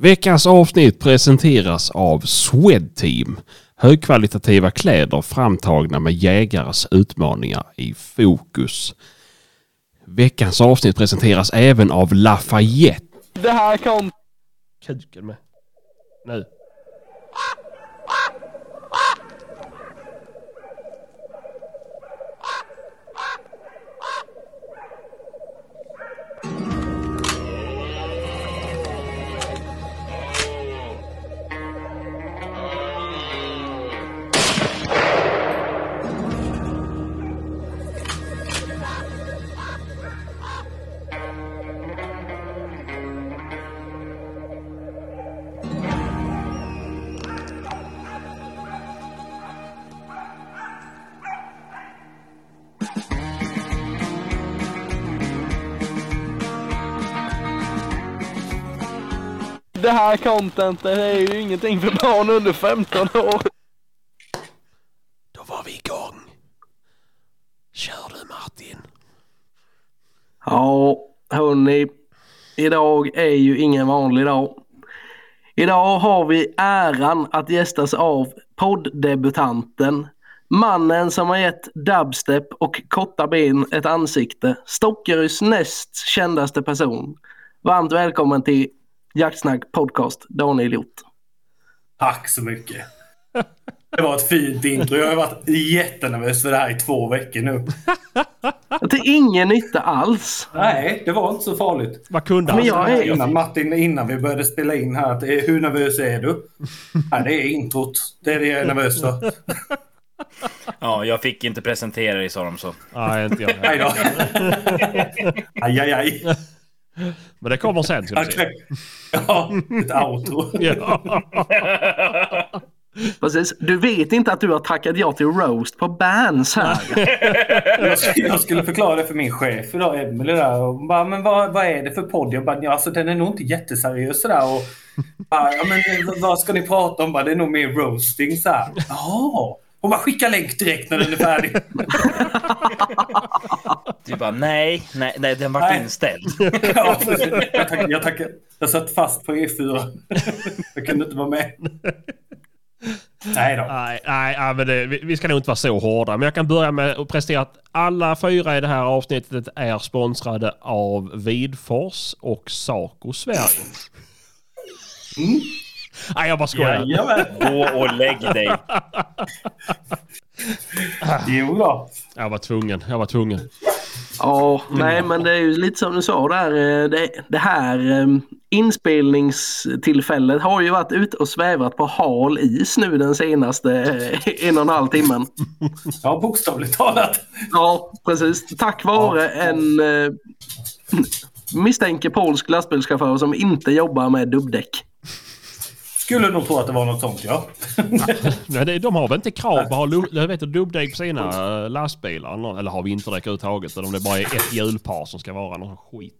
Veckans avsnitt presenteras av Swedteam. Högkvalitativa kläder framtagna med jägares utmaningar i fokus. Veckans avsnitt presenteras även av Lafayette. Det här kom... Kuken med. Nu. Det här contentet är ju ingenting för barn under 15 år. Då var vi igång. Kör du Martin. Ja, hörni. Idag är ju ingen vanlig dag. Idag har vi äran att gästas av podddebutanten. Mannen som har gett dubstep och korta ben ett ansikte. Stockerys näst kändaste person. Varmt välkommen till Jaktsnack podcast, Daniel Hjort. Tack så mycket. Det var ett fint intro. Jag har varit jättenervös för det här i två veckor nu. Till ingen nytta alls. Nej, det var inte så farligt. Vad kunde Men han? jag är... Innan Martin, innan vi började spela in här, att, eh, hur nervös är du? Ja, det är introt. Det är det jag är nervös för. Ja, jag fick inte presentera dig sa de så. Nej, inte jag. Nej då. Aj, aj, aj. Men det kommer sen ska. Ja, ett outro. Ja. Precis. Du vet inte att du har tackat ja till roast på bands här. Jag skulle, jag skulle förklara det för min chef idag, Emelie där. Och hon bara, men vad, vad är det för podd? Jag bara, ja, alltså den är nog inte jätteseriös sådär. Och, bara, ja, men vad ska ni prata om? Bara, det är nog mer roasting så här. Jaha. Hon bara, skicka länk direkt när den är färdig. Du bara nej, nej, nej den Nej. inställd. Ja, jag, tack, jag, tack, jag satt fast på E4. Jag kunde inte vara med. Nej då. Nej, nej, nej, men det, vi, vi ska nog inte vara så hårda. Men jag kan börja med att prestera att alla fyra i det här avsnittet är sponsrade av Vidfors och Saco Sverige. Mm. Nej, jag bara skojar. Jajamän. Gå och lägg dig. Jo då. Jag var tvungen. Jag var tvungen. Ja, nej men det är ju lite som du sa där. eh, Det, det här eh, inspelningstillfället har ju varit ute och svävat på hal is nu den senaste eh, en och en halv timmen. Ja, bokstavligt talat. Ja, precis. Tack vare en eh, misstänker polsk lastbilschaufför som inte jobbar med dubbdäck. Skulle nog tro att det var något sånt, ja. Nej, det, de har väl inte krav på att ha vet, dubbdäck på sina eh, lastbilar? eller- har vinterdäck överhuvudtaget? Eller om det bara är ett hjulpar som ska vara någon skit.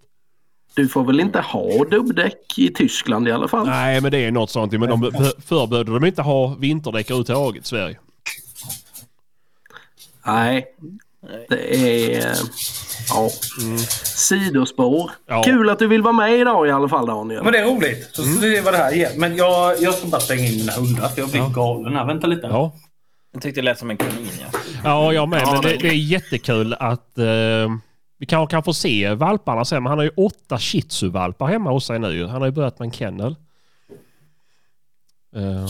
Du får väl inte ha dubbdäck i Tyskland i alla fall? Nej, men det är något sånt. Men de, behövde de inte ha vinterdäck överhuvudtaget i Sverige. Nej, det är... eh, Ja. Sidospår. Ja. Kul att du vill vara med idag i alla fall Daniel. Men det är roligt. Så se vad det här ger. Men jag, jag ska bara stänga in mina hundar för jag blir galen här. Vänta lite. Ja, Jag tyckte det lät som en kanin ja. ja jag med. Ja, Men det, det- det är jättekul att... eh, vi kanske kan få se valparna sen. Men han har ju åtta shih valpar hemma hos sig nu. Han har ju börjat med en kennel. Eh,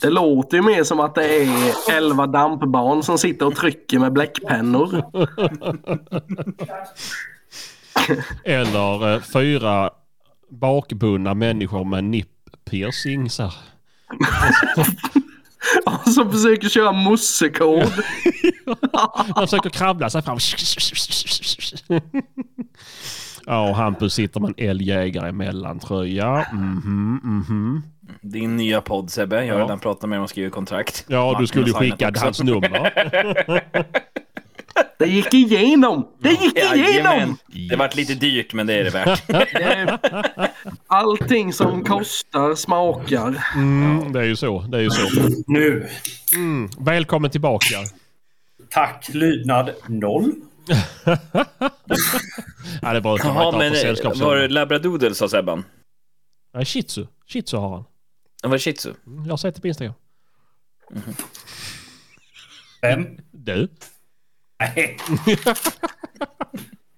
Det låter ju mer som att det är elva dampbarn som sitter och trycker med bläckpennor. eller eh, fyra bakbundna människor med. Och som försöker köra mussekod. Han försöker kravla sig fram. Ja, och Hampus sitter med en älgjägare i mellantröja. Mhm, mhm. Din nya podd Sebbe. Jag har Ja. redan pratat med dem och skrivit kontrakt. Ja, du Martin skulle ju skicka också. hans nummer. Det gick igenom! Det gick igenom! Det vart lite dyrt men det är det värt. Allting som kostar smakar. Mm, det är ju så. Det är ju så. Nu. Mm, välkommen tillbaka. Tack. Lydnad noll. Nej, Ja, det brukar man Jaha, inte ha men var det labradoodle sa Sebban? Nej, shih tzu. Shih tzu har han. Var det shih tzu? Mm, Jag har sett det på Instagram. Vem? Du? Nej.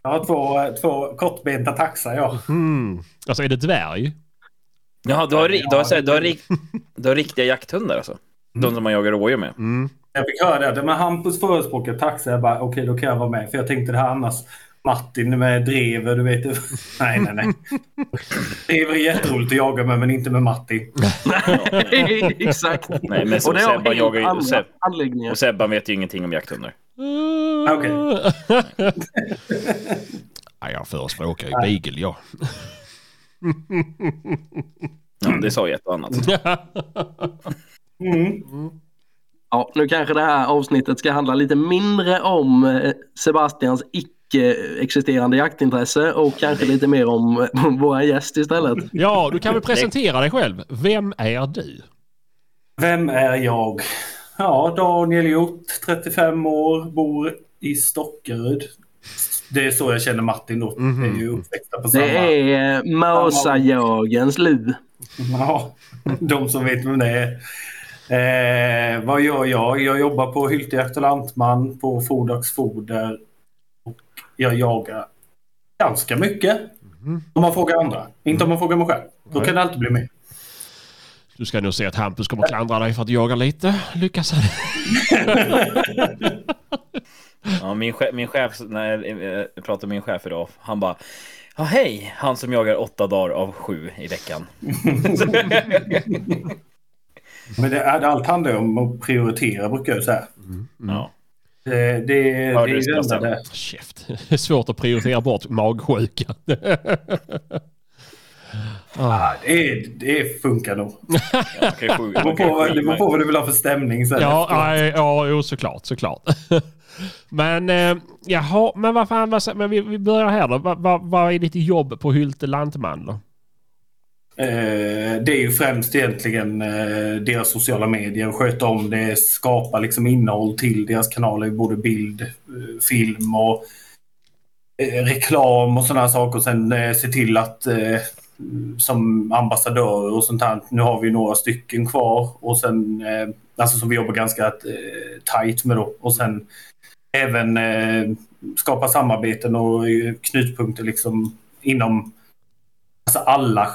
Jag har två, två kortbenta taxar jag. Mm. Alltså är det dvärg? Jaha, du har, du har, du har, det- ri- du har riktiga jakthundar alltså? De som man jagar rådjur med? Mm. Jag fick höra det. Men Hampus förespråkar taxa. Jag bara okej, då kan jag vara med. För jag tänkte det här annars. Martin med drever, du vet. Nej, nej, nej. Drever är jätteroligt att jaga med, men inte med Martin. Exakt. Nej, men Och det har Sebban jagar ju... Seb, anläggningar. och Sebban vet ju ingenting om jakthundar. Okej. ja, jag förespråkar ju beagle, ja. Ja, det sa ju ett och annat. Mm. Ja, nu kanske det här avsnittet ska handla lite mindre om eh, Sebastians icke-existerande jaktintresse och kanske lite mer om eh, våra gäst istället. Ja, du kan väl presentera dig själv. Vem är du? Vem är jag? Ja, Daniel Hjort, 35 år, bor i Stockaryd. Det är så jag känner Martin då. Det är ju uppväxta på samma... Det är eh, Måsajörgens Lu. Ja, de som vet vem det är. Eh, vad gör jag? Jag jobbar på Hyltejakt och Lantman på Fodax Foder. Och jag jagar ganska mycket. Om man frågar andra. Inte om man frågar mig själv. Då kan det alltid bli mer. Du ska nog se att Hampus kommer klandra dig för att jaga lite. Lyckas han? Ja, min, chef, min chef, när jag pratade med min chef idag, han bara Ja, hej! Han som jagar åtta dagar av sju i veckan. Men det, allt handlar ju om att prioritera brukar jag säga. Ja. Det, det, det är Hörde ju du, det enda det. Käft. Det är svårt att prioritera bort magsjuka. Ja, det, är- det funkar nog. Sju- Det beror på, det beror på vad du vill ha för stämning sen. Ja, nej, ja, jo, såklart, såklart. Men eh, jaha, men vad fan, vad, men vi, vi börjar här då. Vad vad- vad är ditt jobb på Hylte Lantman då? Eh, det är ju främst egentligen eh, deras sociala medier. Sköta om det, skapa liksom innehåll till deras kanaler. Både bild, eh, film och reklam och sådana saker. Och sen se till att som ambassadörer och sånt här. Nu har vi några stycken kvar och sen alltså som vi jobbar ganska tajt med då. Och sen även skapa samarbeten och knutpunkter liksom inom alltså alla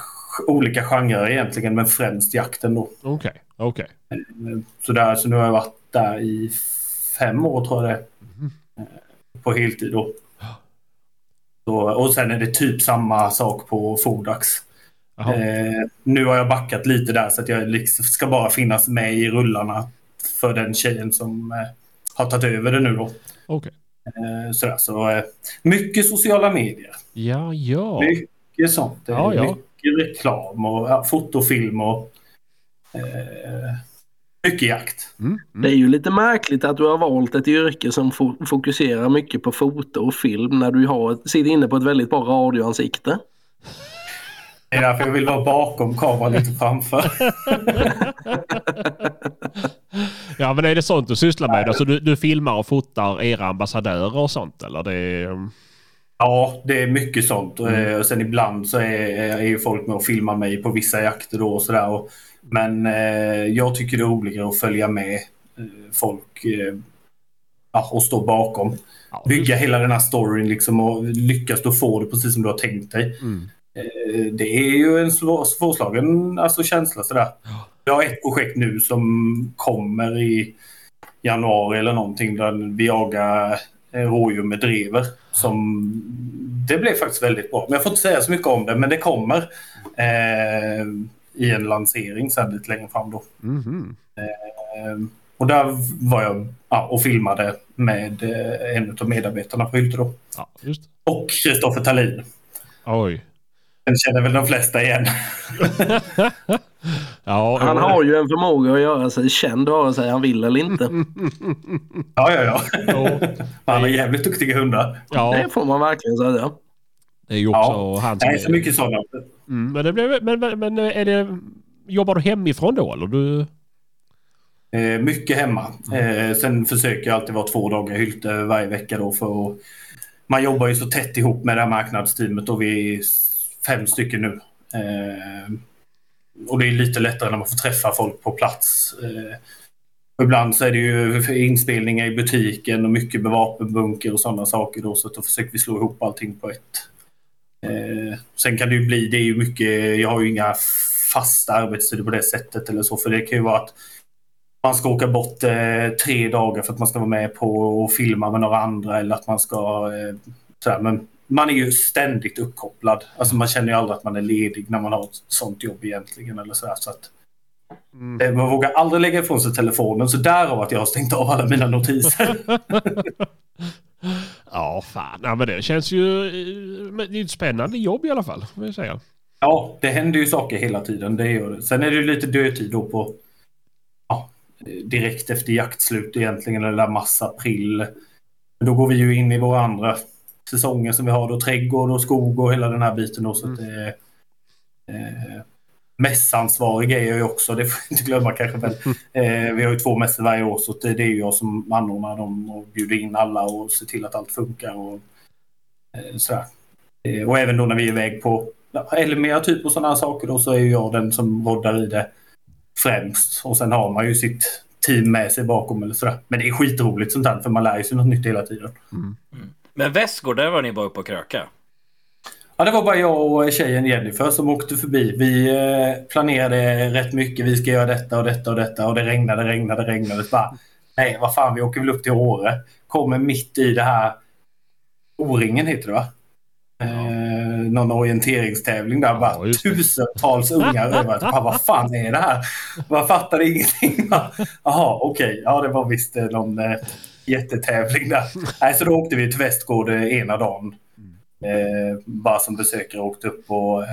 olika genrer egentligen, men främst jakten då. Okej, okej. Så, där, så nu har jag varit där i fem år tror jag det. Eh, På heltid då. Så, och sen är det typ samma sak på Fodax. Eh, nu har jag backat lite där så att jag liksom ska bara finnas med i rullarna för den tjejen som eh, har tagit över det nu då. Okej. Eh, sådär, så eh, mycket sociala medier. Ja, ja. Mycket sånt. Ja, ja. Mycket reklam och ja, fotofilm och eh, mycket jakt. Mm, Det är mm. ju lite märkligt att du har valt ett yrke som fo- fokuserar mycket på foto och film när du har, sitter inne på ett väldigt bra radioansikte. Det är därför jag vill vara bakom kameran lite framför. Ja, men är det sånt du sysslar med? Alltså du, du filmar och fotar era ambassadörer och sånt eller? Det är, Ja, det är mycket sånt. Mm. eh, Och sen ibland så är, är ju folk med och filmar mig på vissa jakter då och sådär. Men eh, jag tycker det är roligare att följa med eh, folk eh, ja, och stå bakom. ja, Bygga hela den här storyn liksom och lyckas då få det precis som du har tänkt dig. Mm. Eh, Det är ju en svår, svårslagen alltså, känsla sådär. Jag har ett projekt nu som kommer i januari eller någonting där vi jagar eh, rådjur med drever. Som, det blev faktiskt väldigt bra. Men jag får inte säga så mycket om det, men det kommer eh, i en lansering sen lite längre fram då. Mhm. Eh, och där var jag ja, och filmade med eh, en av medarbetarna på Hylte då. Ja. Och Kristoffer Tallin. Oj. Den känner väl de flesta igen. Ja, Han har ju en förmåga att göra sig känd vare sig han vill eller inte. Ja, ja, ja. Ja. Han har jävligt duktiga hundar. ja, Det får man verkligen säga. det är ju också Ja. han som Nej, så mycket sådana. Mm, men, det blev, men, men, men är det... Jobbar du hemifrån då eller? Du... Eh, mycket hemma. Eh, sen försöker jag alltid vara två dagar i Hylte varje vecka då för att man jobbar ju så tätt ihop med det här marknadsteamet och vi är fem stycken nu. Eh, och det är lite lättare när man får träffa folk på plats. Eh, ibland så är det ju inspelningar i butiken och mycket med vapenbunker och sådana saker då så då försöker vi slå ihop allting på ett. Eh, sen kan det ju bli, det är ju mycket, jag har ju inga fasta arbetstider på det sättet eller så för det kan ju vara att man ska åka bort eh, tre dagar för att man ska vara med på och filma med några andra eller att man ska eh, sådär, men man är ju ständigt uppkopplad. Alltså man känner ju aldrig att man är ledig när man har ett sånt jobb egentligen eller sådär. Så att, mm. Man vågar aldrig lägga ifrån sig telefonen så därav att jag har stängt av alla mina notiser. ja, fan. Ja, men det känns ju... Det är ett spännande jobb i alla fall, vill jag säga. Ja, det händer ju saker hela tiden. Det gör det. Sen är det ju lite dödtid då på direkt efter jaktslut egentligen, eller mars-april. Då går vi ju in i våra andra säsonger som vi har då, trädgård och skog och hela den här biten då. Så mm. att det, eh, mässansvarig är jag ju också, det får jag inte glömma kanske. Men, eh, vi har ju två mässor varje år så det, det är jag som anordnar dem och bjuder in alla och ser till att allt funkar. Och, eh, sådär. Eh, och även då när vi är iväg på Elmia typ och sådana saker då så är jag den som roddar i det främst. Och sen har man ju sitt team med sig bakom eller sådär. Men det är skitroligt sånt här för man lär sig något nytt hela tiden. Mm. Men Västgård, där var ni bara uppe och kröka? Ja, det var bara jag och tjejen Jennifer som åkte förbi. Vi eh, planerade rätt mycket. Vi ska göra detta och detta och detta och det regnade, regnade, regnade. Bara, nej, vad fan, vi åker väl upp till Åre. Kommer mitt i det här O-ringen heter det va? Eh, någon orienteringstävling där. Bara ja, tusentals ungar över. Bara, vad fan är det här? Man fattar ingenting. Jaha, okej. Okay. Ja, det var visst eh, någon eh, jättetävling där. Nej, så då åkte vi till Västgård eh, ena dagen. Eh, bara som besökare åkte upp och eh,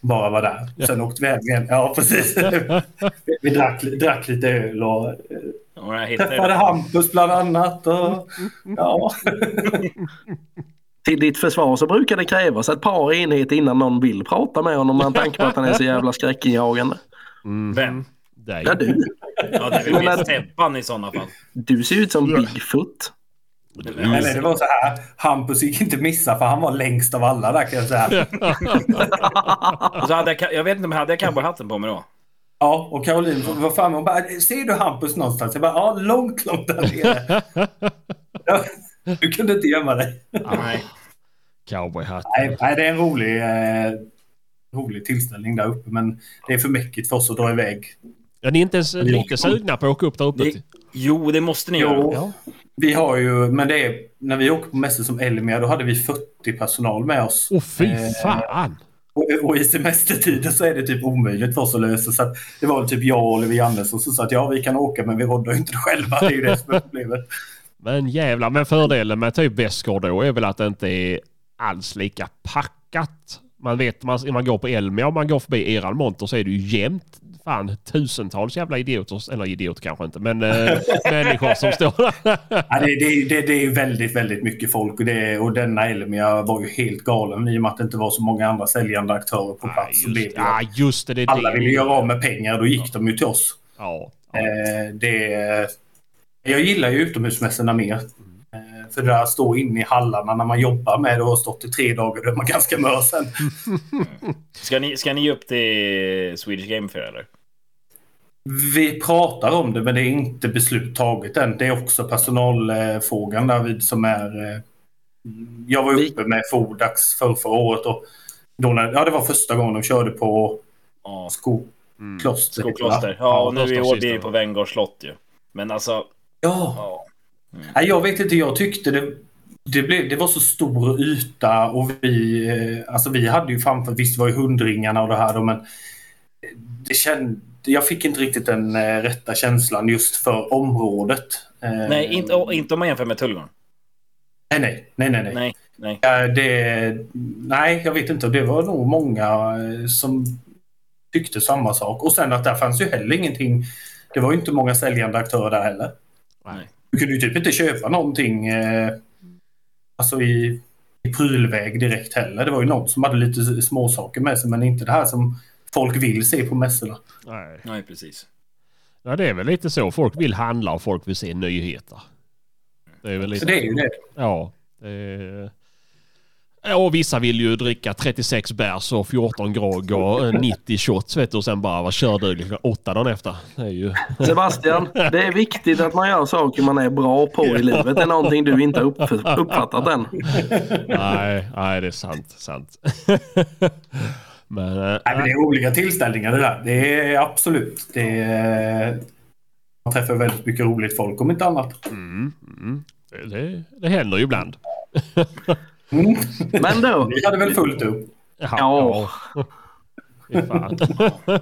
bara var där. Sen åkte vi hem igen. Ja, precis. vi drack, drack lite öl och eh, träffade Hampus bland annat. Och, ja. Till ditt försvar så brukar det krävas ett par enheter innan någon vill prata med honom med tanke på att han är så jävla skräckinjagande. Mm. Vem? Dig. Ja, du. Ja, det är väl mer Sebban i sådana fall. Du ser ut som Bigfoot. Eller det var så här, Hampus gick inte missa för han var längst av alla där kan jag säga. så hade jag, jag vet inte om jag hade cowboyhatten på mig då. Ja, och Caroline var framme och bara, ser du Hampus någonstans? Jag bara, ja, långt, långt där nere. du kunde inte gömma dig. Nej. Cowboyhatten. Nej, nej, det är en rolig, eh, rolig tillställning där uppe, men det är för mäckigt för oss att dra iväg. Ja, ni är inte ens lite sugna på att åka upp där uppe? Det, jo, det måste ni göra. Ja. Vi har ju, men det är, när vi åker på mässor som Elmia då hade vi 40 personal med oss. Åh oh, fy eh, fan! Eh, och, och, i semestertiden så är det typ omöjligt för oss att lösa. Så att det var typ jag och Oliver Andersson som sa att ja vi kan åka men vi roddar inte det själva. Det är ju det som är problemet. Men jävlar, men fördelen med typ Västgård då är väl att det inte är alls lika packat. Man vet, man, man går på Elmia och man går förbi eran monter så är det ju jämnt fan tusentals jävla idioter, eller idioter kanske inte, men äh, människor som står där. ja, det, det, det, det är väldigt, väldigt mycket folk och, det, och denna Elmia var ju helt galen i och med att det inte var så många andra säljande aktörer på plats. Ja, just, ja, just det, det. Alla ville göra av med pengar, då gick de ju till oss. Ja, ja. Eh, det, jag gillar ju utomhusmässorna mer. För det där stå inne i hallarna när man jobbar med det och har stått i tre dagar, då är man ganska mör sen. ska, ni, ska ni upp till Swedish Game Fair eller? Vi pratar om det, men det är inte beslut taget än. Det är också personalfrågan där som är... Eh, jag var uppe med Fodax för förra året och då när, ja, det var första gången de körde på ja. Mm. Skokloster. Ja, och nu i år blir det på Vengårds slott ju. Men alltså... Ja. ja. Mm. Nej, jag vet inte, jag tyckte det, det, blev, det var så stor yta och vi, eh, alltså vi hade ju framför, visst var ju hundringarna och det här då, men det kände, jag fick inte riktigt den eh, rätta känslan just för området. Eh, nej, inte, inte om man jämför med Tullgården. Nej, nej, nej, nej. nej. nej. Det, nej, jag vet inte. Det var nog många som tyckte samma sak. Och sen att där fanns ju heller ingenting. Det var ju inte många säljande aktörer där heller. Nej. Du kunde ju typ inte köpa någonting eh, alltså i, i prylväg direkt heller. Det var ju något som hade lite småsaker med sig men inte det här som folk vill se på mässorna. Nej, Nej precis. Ja, det är väl lite så. Folk vill handla och folk vill se nyheter. Det är väl lite... Så det är ju det. Ja. Det, och vissa vill ju dricka 36 bärs och 14 grogg och 90 shots vet du och sen bara vara körduglig klockan åtta dagen efter. Det är ju... Sebastian, det är viktigt att man gör saker man är bra på i livet. Det är någonting du inte har upp- uppfattat än. nej, nej, det är sant. sant. men, eh, Nej, men det är olika tillställningar det där. Det är absolut. Det är, man träffar väldigt mycket roligt folk om inte annat. mm, mm, det, det, det händer ju ibland. Mm. Men då, Ni hade väl fullt upp? Ja. Ja.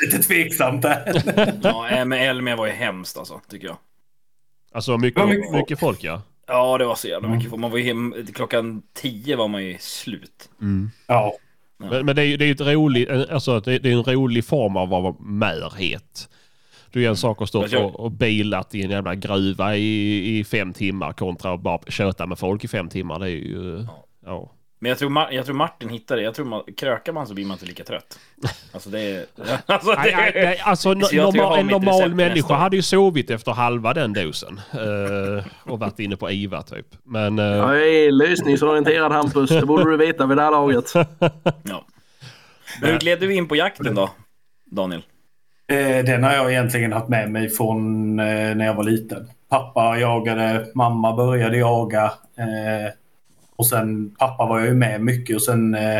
Lite tveksamt där. Ja, men Elmia var ju hemskt alltså, tycker jag. Alltså mycket, mycket mycket, folk. folk ja. Ja, det var så jävla mycket. Man var ju hem, klockan tio var man ju slut. Ja. Men, men det är ju det är ett roligt, alltså det, det är en rolig form av, av märhet. Det är en sak att stå och, och bilat i en jävla gruva i, i fem timmar kontra att bara köta med folk i fem timmar. Det är ju... Ja. Men jag tror, jag tror Martin hittade det. Jag tror man, krökar man så blir man inte lika trött. Alltså det är... Alltså det Nej, nej, nej, alltså normal, en normal människa hade ju sovit efter halva den dosen. eh, och varit inne på IVA typ. Men... eh, jag är lösningsorienterad Hampus. Det borde du veta vid det här laget. Ja. Men hur gled du in på jakten då, Daniel? Eh, Den har jag egentligen haft med mig från eh, när jag var liten. Pappa jagade, mamma började jaga. eh, Och sen pappa var jag ju med mycket och sen eh,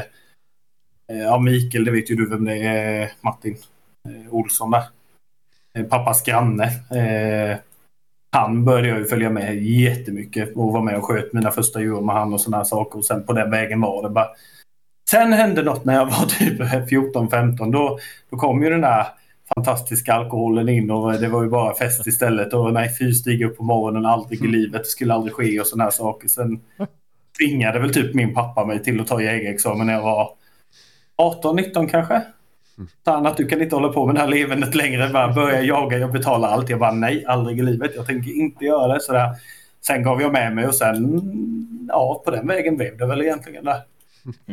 eh, ja, Mikael, det vet ju du vem det är, Martin eh, Olsson där. Eh, Pappas granne. Eh, Han började jag ju följa med jättemycket och var med och sköt mina första djur med han och sådana saker. Och sen på den vägen var det bara. Sen hände något när jag var typ 14-15. Då, då kom ju den där fantastiska alkoholen in och det var ju bara fest istället. Och nej, fy stiga upp på morgonen, aldrig i livet, det skulle aldrig ske och sådana här saker. Sen tvingade väl typ min pappa mig till att ta jägarexamen när jag var 18-19 kanske. Så han att du kan inte hålla på med det här levandet längre. Bara börja jaga, jag betalar allt. Jag bara nej, aldrig i livet. Jag tänker inte göra det. Sådär. Sen gav jag med mig och sen, ja, på den vägen blev det väl egentligen där.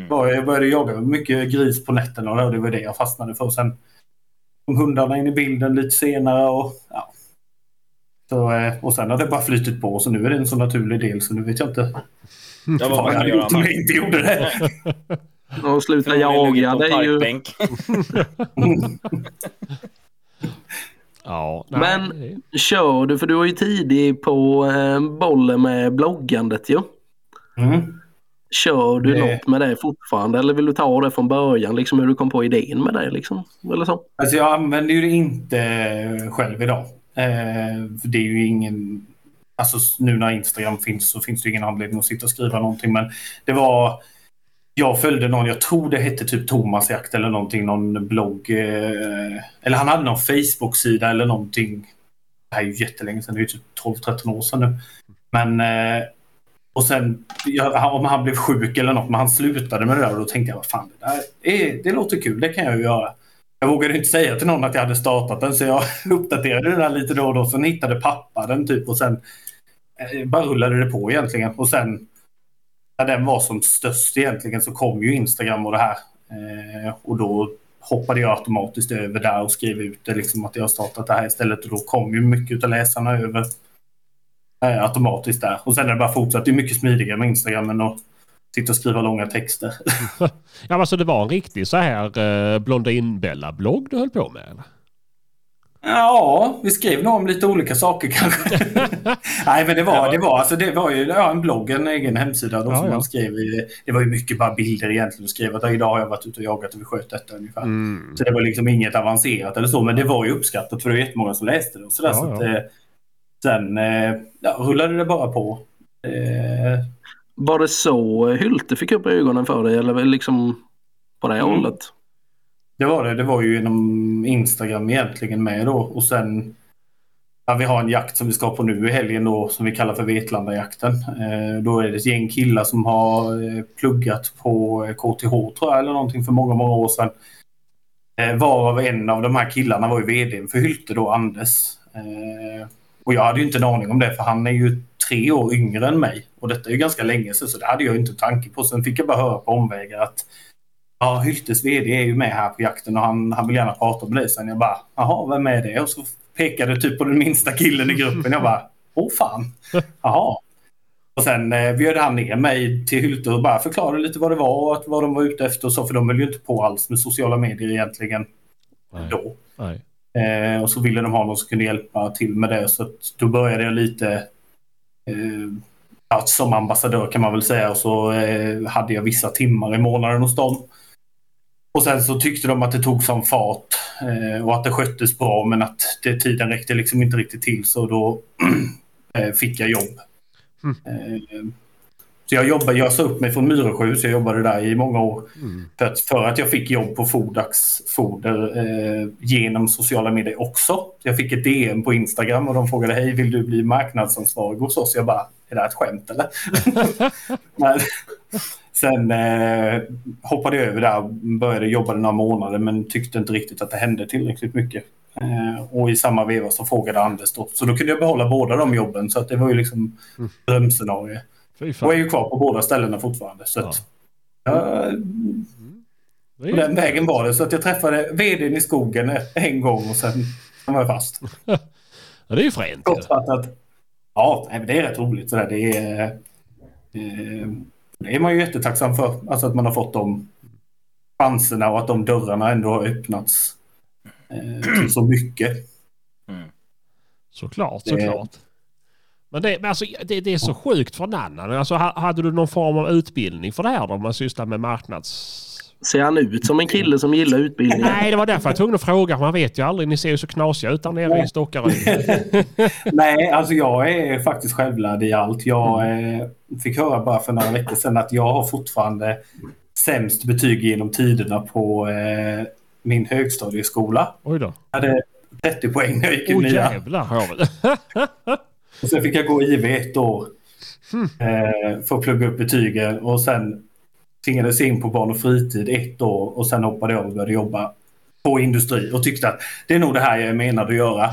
Bara Jag började jaga mycket gris på nätterna och det var det jag fastnade för. Sen kom hundarna in i bilden lite senare och ja. Så, eh, och sen har det bara flyttit på så nu är det en så naturlig del så nu vet jag inte Ja, vad vad man jag hade gjort om jag inte gjorde det. Och sluta jaga, det är ju... ja, nej, Men- Kör du, för du var ju tidig på eh, bollen med bloggandet ju. Mm. Kör du Det- något med det fortfarande eller vill du ta det från början? Liksom hur du kom på idén med det liksom? Eller så? Alltså jag använder ju det inte själv idag. Eh, för det är ju ingen... Alltså nu när Instagram finns så finns det ingen anledning att sitta och skriva någonting. Men det var... Jag följde någon, jag tror det hette typ Thomas Jakt eller någonting, någon blogg. Eh, eller han hade någon Facebook-sida eller någonting. Det här är ju jättelänge sedan, det är ju typ 12-13 år sedan nu. Men... Eh, och sen, ja, om han blev sjuk eller något, men han slutade med det där och då tänkte jag, vad fan, det där är, det låter kul, det kan jag ju göra. Jag vågade inte säga till någon att jag hade startat den så jag uppdaterade den där lite då och då. Sen hittade pappa den typ och sen eh, bara rullade det på egentligen. Och sen när den var som störst egentligen så kom ju Instagram och det här. Eh, och då hoppade jag automatiskt över där och skrev ut det liksom att jag startat det här istället. Och då kom ju mycket av läsarna över eh, automatiskt där. Och sen är det bara fortsatt. Det är mycket smidigare med Instagram än att sitta och skriva långa texter. Ja, men alltså det var en riktig så här uh, Blondinbella-blogg du höll på med? Eller? Ja, vi skrev nog om lite olika saker kanske. Nej, men det var, det var, alltså, det var ju ja, en blogg, en egen hemsida då, Ja, som ja. man skrev. Det var ju mycket bara bilder egentligen. Skrev att idag har jag varit ute och jagat och vi sköt detta ungefär. Mm. Så det var liksom inget avancerat eller så, men det var ju uppskattat för det var jättemånga som läste det. Och sådär, Ja, så att, eh, sen eh, ja, rullade det bara på. Eh, Var det så Hylte fick upp ögonen för dig eller liksom på det Mm. hållet? Det var det. Det var ju genom Instagram egentligen med då. Och sen... Ja, vi har en jakt som vi ska på nu i helgen då som vi kallar för Vetlandajakten. Eh, då är det ett gäng killar som har eh, pluggat på eh, KTH tror jag eller någonting för många, många år sedan. Eh, varav en av de här killarna var ju vd för Hylte då, Anders. Eh, och jag hade ju inte en aning om det för han är ju tre år yngre än mig. Och detta är ju ganska länge sedan så det hade jag inte en tanke på. Sen fick jag bara höra på omvägar att Ja, Hyltes vd är ju med här på jakten och han, han vill gärna prata om det. Sen jag bara, jaha, vem är det? Och så pekade typ på den minsta killen i gruppen. Jag bara, åh fan. Jaha. Och sen eh, bjöd han ner mig till Hylte och bara förklarade lite vad det var och att, vad de var ute efter och så. För de höll ju inte på alls med sociala medier egentligen Nej. då. Nej. Eh, och så ville de ha någon som kunde hjälpa till med det. Så då började jag lite eh, som ambassadör kan man väl säga. Och så eh, hade jag vissa timmar i månaden hos dem. Och sen så tyckte de att det tog som fart eh, och att det sköttes bra men att det, tiden räckte liksom inte riktigt till så då eh, fick jag jobb. Mm. Så jag, jobbade, jag sa upp mig från Myresjö så jag jobbade där i många år. Mm. För att, för att jag fick jobb på Fodax Foder eh, genom sociala medier också. Jag fick ett DM på Instagram och de frågade hej vill du bli marknadsansvarig hos oss? Jag bara, är det här ett skämt eller? Men, sen eh, hoppade jag över där och började jobba några månader men tyckte inte riktigt att det hände tillräckligt mycket. Eh, och i samma veva så frågade Anders då. Så då kunde jag behålla båda de jobben så att det var ju liksom drömscenario. Och är ju kvar på båda ställena fortfarande. Så att, ja, Det på den vägen var det. Så att jag träffade vdn i skogen en gång och sen var jag fast. ja, det är ju fränt. Kortfattat. Ja, det är rätt roligt. Så där. Det, är, eh, det är man ju jättetacksam för. Alltså att man har fått de chanserna och att de dörrarna ändå har öppnats eh, till så mycket. Såklart, Det- såklart. Men, det, men alltså, det, det är så sjukt för en annan. Alltså, ha- hade du någon form av utbildning för det här då? Om man sysslar med marknads... Ser han ut som en kille som gillar utbildning? Nej, det var därför jag var tvungen att fråga. Man vet ju aldrig. Ni ser ju så knasiga ut där nere i Stockaryd. Nej, alltså jag är faktiskt självlärd i allt. Jag eh, fick höra bara för några veckor sedan att jag har fortfarande sämst betyg genom tiderna på eh, min högstadieskola. Oj då. Jag hade 30 poäng när jag gick i oh, nian. Och sen fick jag gå IV ett år eh, för att plugga upp betygen och sen tvingades in på barn och fritid ett år och sen hoppade jag och började jobba på industri och tyckte att det är nog det här jag är menad att göra.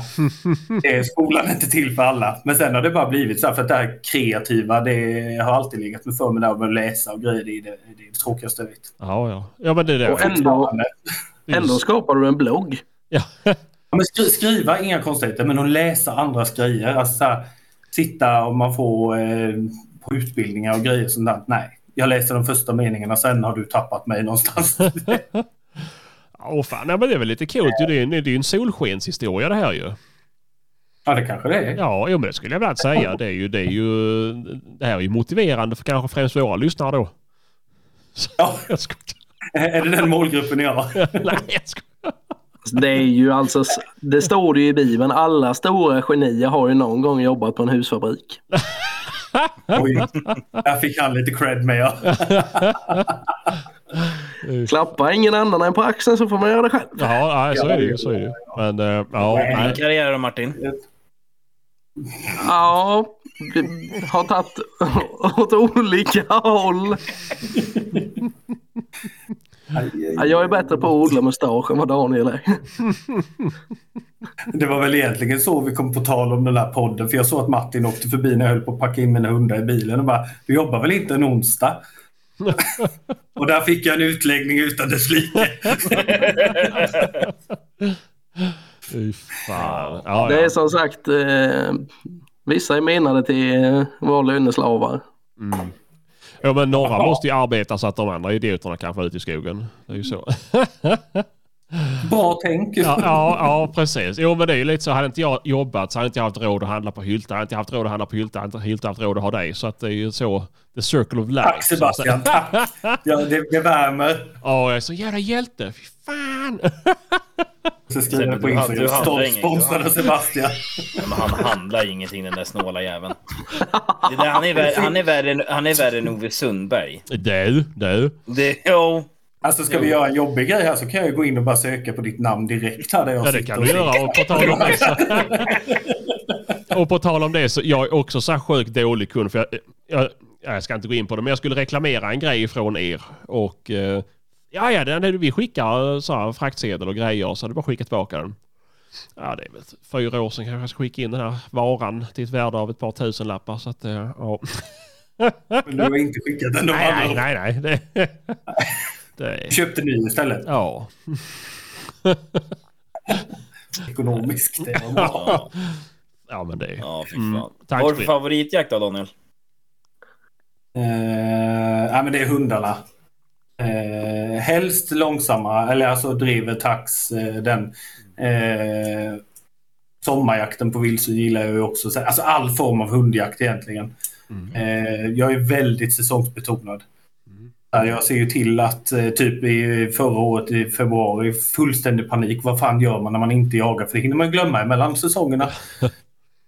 Det är skolan är inte till för alla. Men sen har det bara blivit så här för att det här kreativa det har alltid legat med för mig där med att läsa och grejer. Det är det, det, är det tråkigaste jag vet. Ja, ja. Ja, men det är det. Och ändå, ändå skapar du en blogg. Ja. Ja, men skri skriva, inga konstigheter, men att läsa andras grejer. Alltså så här, sitta och man får eh, på utbildningar och grejer sånt där. Nej, jag läser de första meningarna, sen har du tappat mig någonstans. Åh fan, nej, men det är väl lite coolt. ju. Det är, en- det är ju en solskenshistoria det här ju. ja, det kanske det är. Ja, jo, men det skulle jag väl säga. Det, är ju, det, är ju, det här är ju motiverande för kanske främst våra lyssnare då. Ja, Jag skojar. är det den målgruppen ni har? Nej, jag skojar. Det är ju alltså, det står det ju i Bibeln, alla stora genier har ju någon gång jobbat på en husfabrik. Oj, där fick han lite cred med. Ja. Klappa ingen annan än på axeln så får man göra det själv. Ja, nej, så är det ju. Så är det ju. Men eh, ja, nej. karriär då Martin? Ja, vi har tagit åt olika håll. Ja, jag är bättre på att odla mustasch än vad Daniel är. Det var väl egentligen så vi kom på tal om den här podden. För jag såg att Martin åkte förbi när jag höll på att packa in mina hundar i bilen och bara, du jobbar väl inte en onsdag? och där fick jag en utläggning utan dess like. Fan. Ja, Det är ja. som sagt, eh, vissa är menade till eh, vara löneslavar. Ja, men några måste ju arbeta så att de andra idioterna kan få ut i skogen. Det är ju så. Bra tänk. Ja, ja, ja, precis. Jo, men det är ju lite så. Hade inte jag jobbat så hade inte jag haft råd att handla på Hylta. Hade inte jag haft råd att handla på Hylta hade inte Hylta haft råd att ha dig. Så att det är ju så. The circle of life. Tack Sebastian, tack. Ja, det, det värmer. Ja, jag är så jävla hjälte. Fy fan. Så skriver jag på Instagram, av Sebastian. Ja, men han handlar ingenting den där snåla jäveln. Det där, han, är värre, han, är värre, han är värre än Ove Sundberg. Du, du. Det, jo. Alltså ska vi göra en jobbig grej här så kan jag gå in och bara söka på ditt namn direkt här där jag Ja, det kan du göra. Och på tal om det så, och på tal om det så jag är också så här sjukt dålig kund. För jag, jag, jag ska inte gå in på det, men jag skulle reklamera en grej från er. Och eh, ja, ja, den, vi skickar så här, fraktsedel och grejer så hade du bara skickat tillbaka den. Ja, det är väl fyra år sedan kanske jag ska skicka in den här varan till ett värde av ett par tusen lappar. Så att, eh, ja. Men du har inte skickat den. De Nej, andra. nej, nej, nej. Det, det Köpte ny istället. ja. Ekonomiskt. Det var bra. Ja, men det är... ja fy Mm, fan. Vad har du för favoritjakt då Daniel? Eh, ja, men det är hundarna. Eh, helst långsamma, eller alltså driver tax, eh, den. Eh, sommarjakten på vildsvin gillar jag ju också. Alltså all form av hundjakt egentligen. Eh, jag är väldigt säsongsbetonad. Ja, Jag ser ju till att eh, typ i förra året i februari, fullständig panik. Vad fan gör man när man inte jagar? För det hinner man glömma mellan säsongerna.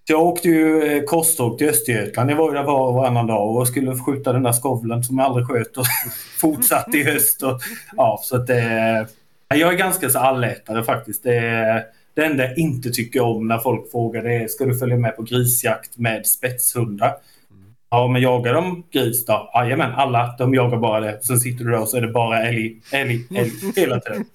Jag åkte ju eh, korståg till Östergötland. Jag var ju där var och varannan dag och skulle skjuta den där skovlen som jag aldrig sköt och fortsatte i höst. Och, ja, så att, eh, jag är ganska så allätare faktiskt. Det, det enda jag inte tycker om när folk frågar det är ska du följa med på grisjakt med spetshundar? Ja, men jagar de gris då? Jajamän, alla. De jagar bara det. Sen sitter du där och så är det bara älg, älg, älg hela tiden.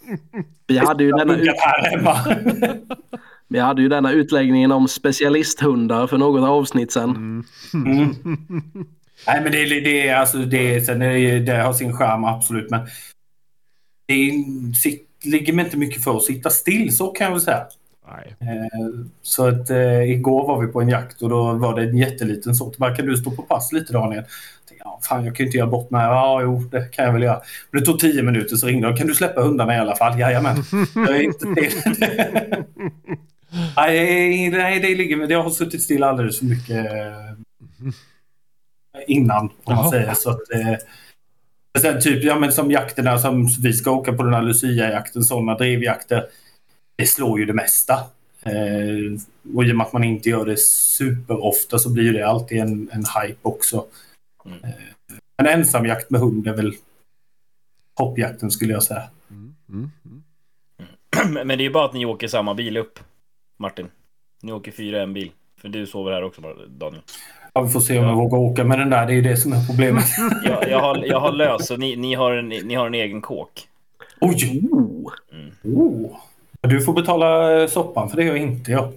Vi hade ju denna, ut, Funkar här hemma. vi hade ju denna utläggningen om specialisthundar för något avsnitt sedan. Mm. Nej, men det, är- det, alltså, det, är- sen är det, det har sin charm, absolut. Men det ligger mig inte mycket för att sitta still, så kan jag väl säga. Nej. Eh, Så att eh, igår var vi på en jakt och då var det en jätteliten sort. Bara, kan du stå på pass lite Daniel? Jag tänkte, Ja, fan, jag kan ju inte göra bort mig. Ja, jo, det kan jag väl göra. Men det tog tio minuter så ringde de. Kan du släppa hundarna i alla fall? Jajamän. Jag är inte till. nej, nej, det ligger. Jag har suttit still alldeles för mycket eh, innan, om man säger. Så att, eh, sen typ, ja men som jakterna som vi ska åka på den här Lucia-jakten, sådana drivjakter. Det slår ju det mesta. Eh, och i och med att man inte gör det superofta så blir det alltid en, en hype också. Mm. Eh, en ensamjakt med hund är väl toppjakten skulle jag säga. Mm. Mm. Men det är ju bara att ni åker samma bil upp, Martin. Ni åker fyra i en bil. För du sover här också, Daniel. Ja, vi får se om jag vågar åka med den där. Det är ju det som är problemet. Jag, jag, har, jag har löst, så ni, ni, har en, ni har en egen kåk. Oj! Oh, Oh. Du får betala soppan för det gör inte jag.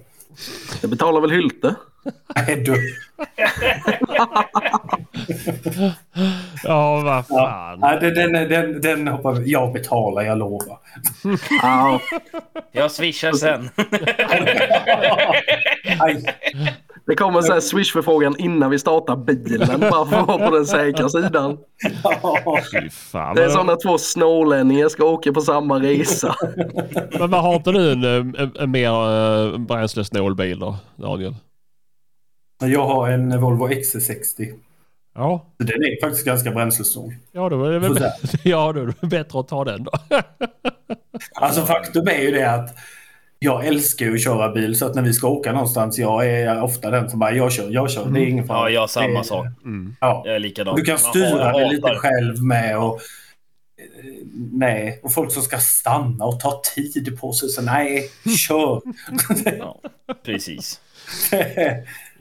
det betalar väl Hylte? Nej du. Ja, vad Ja. fan. Nej, den, den, den, hoppar vi. Jag betalar, jag lovar. Ja, Jag swishar sen. Det kommer en sån här swish-förfrågan innan vi startar bilen bara för att vara på den säkra sidan. Det är som när två snålänningar ska åka på samma resa. men vad har inte du en, en, en mer uh, bränslesnål bil då, Daniel? Jag har en Volvo XC60. Ja, Så Den är faktiskt ganska bränslesnål. ja då är det väl ja, då är det bättre att ta den då. Alltså faktum är ju det att jag älskar ju att köra bil så att när vi ska åka någonstans, jag är ofta den som bara jag kör, jag kör. Det är ingen fara. Ja, jag har samma är- sak. Mm. Ja. Jag är likadan. Du kan styra det lite själv med och eh, Nej, och folk som ska stanna och ta tid på sig. Så nej, kör! Ja, precis.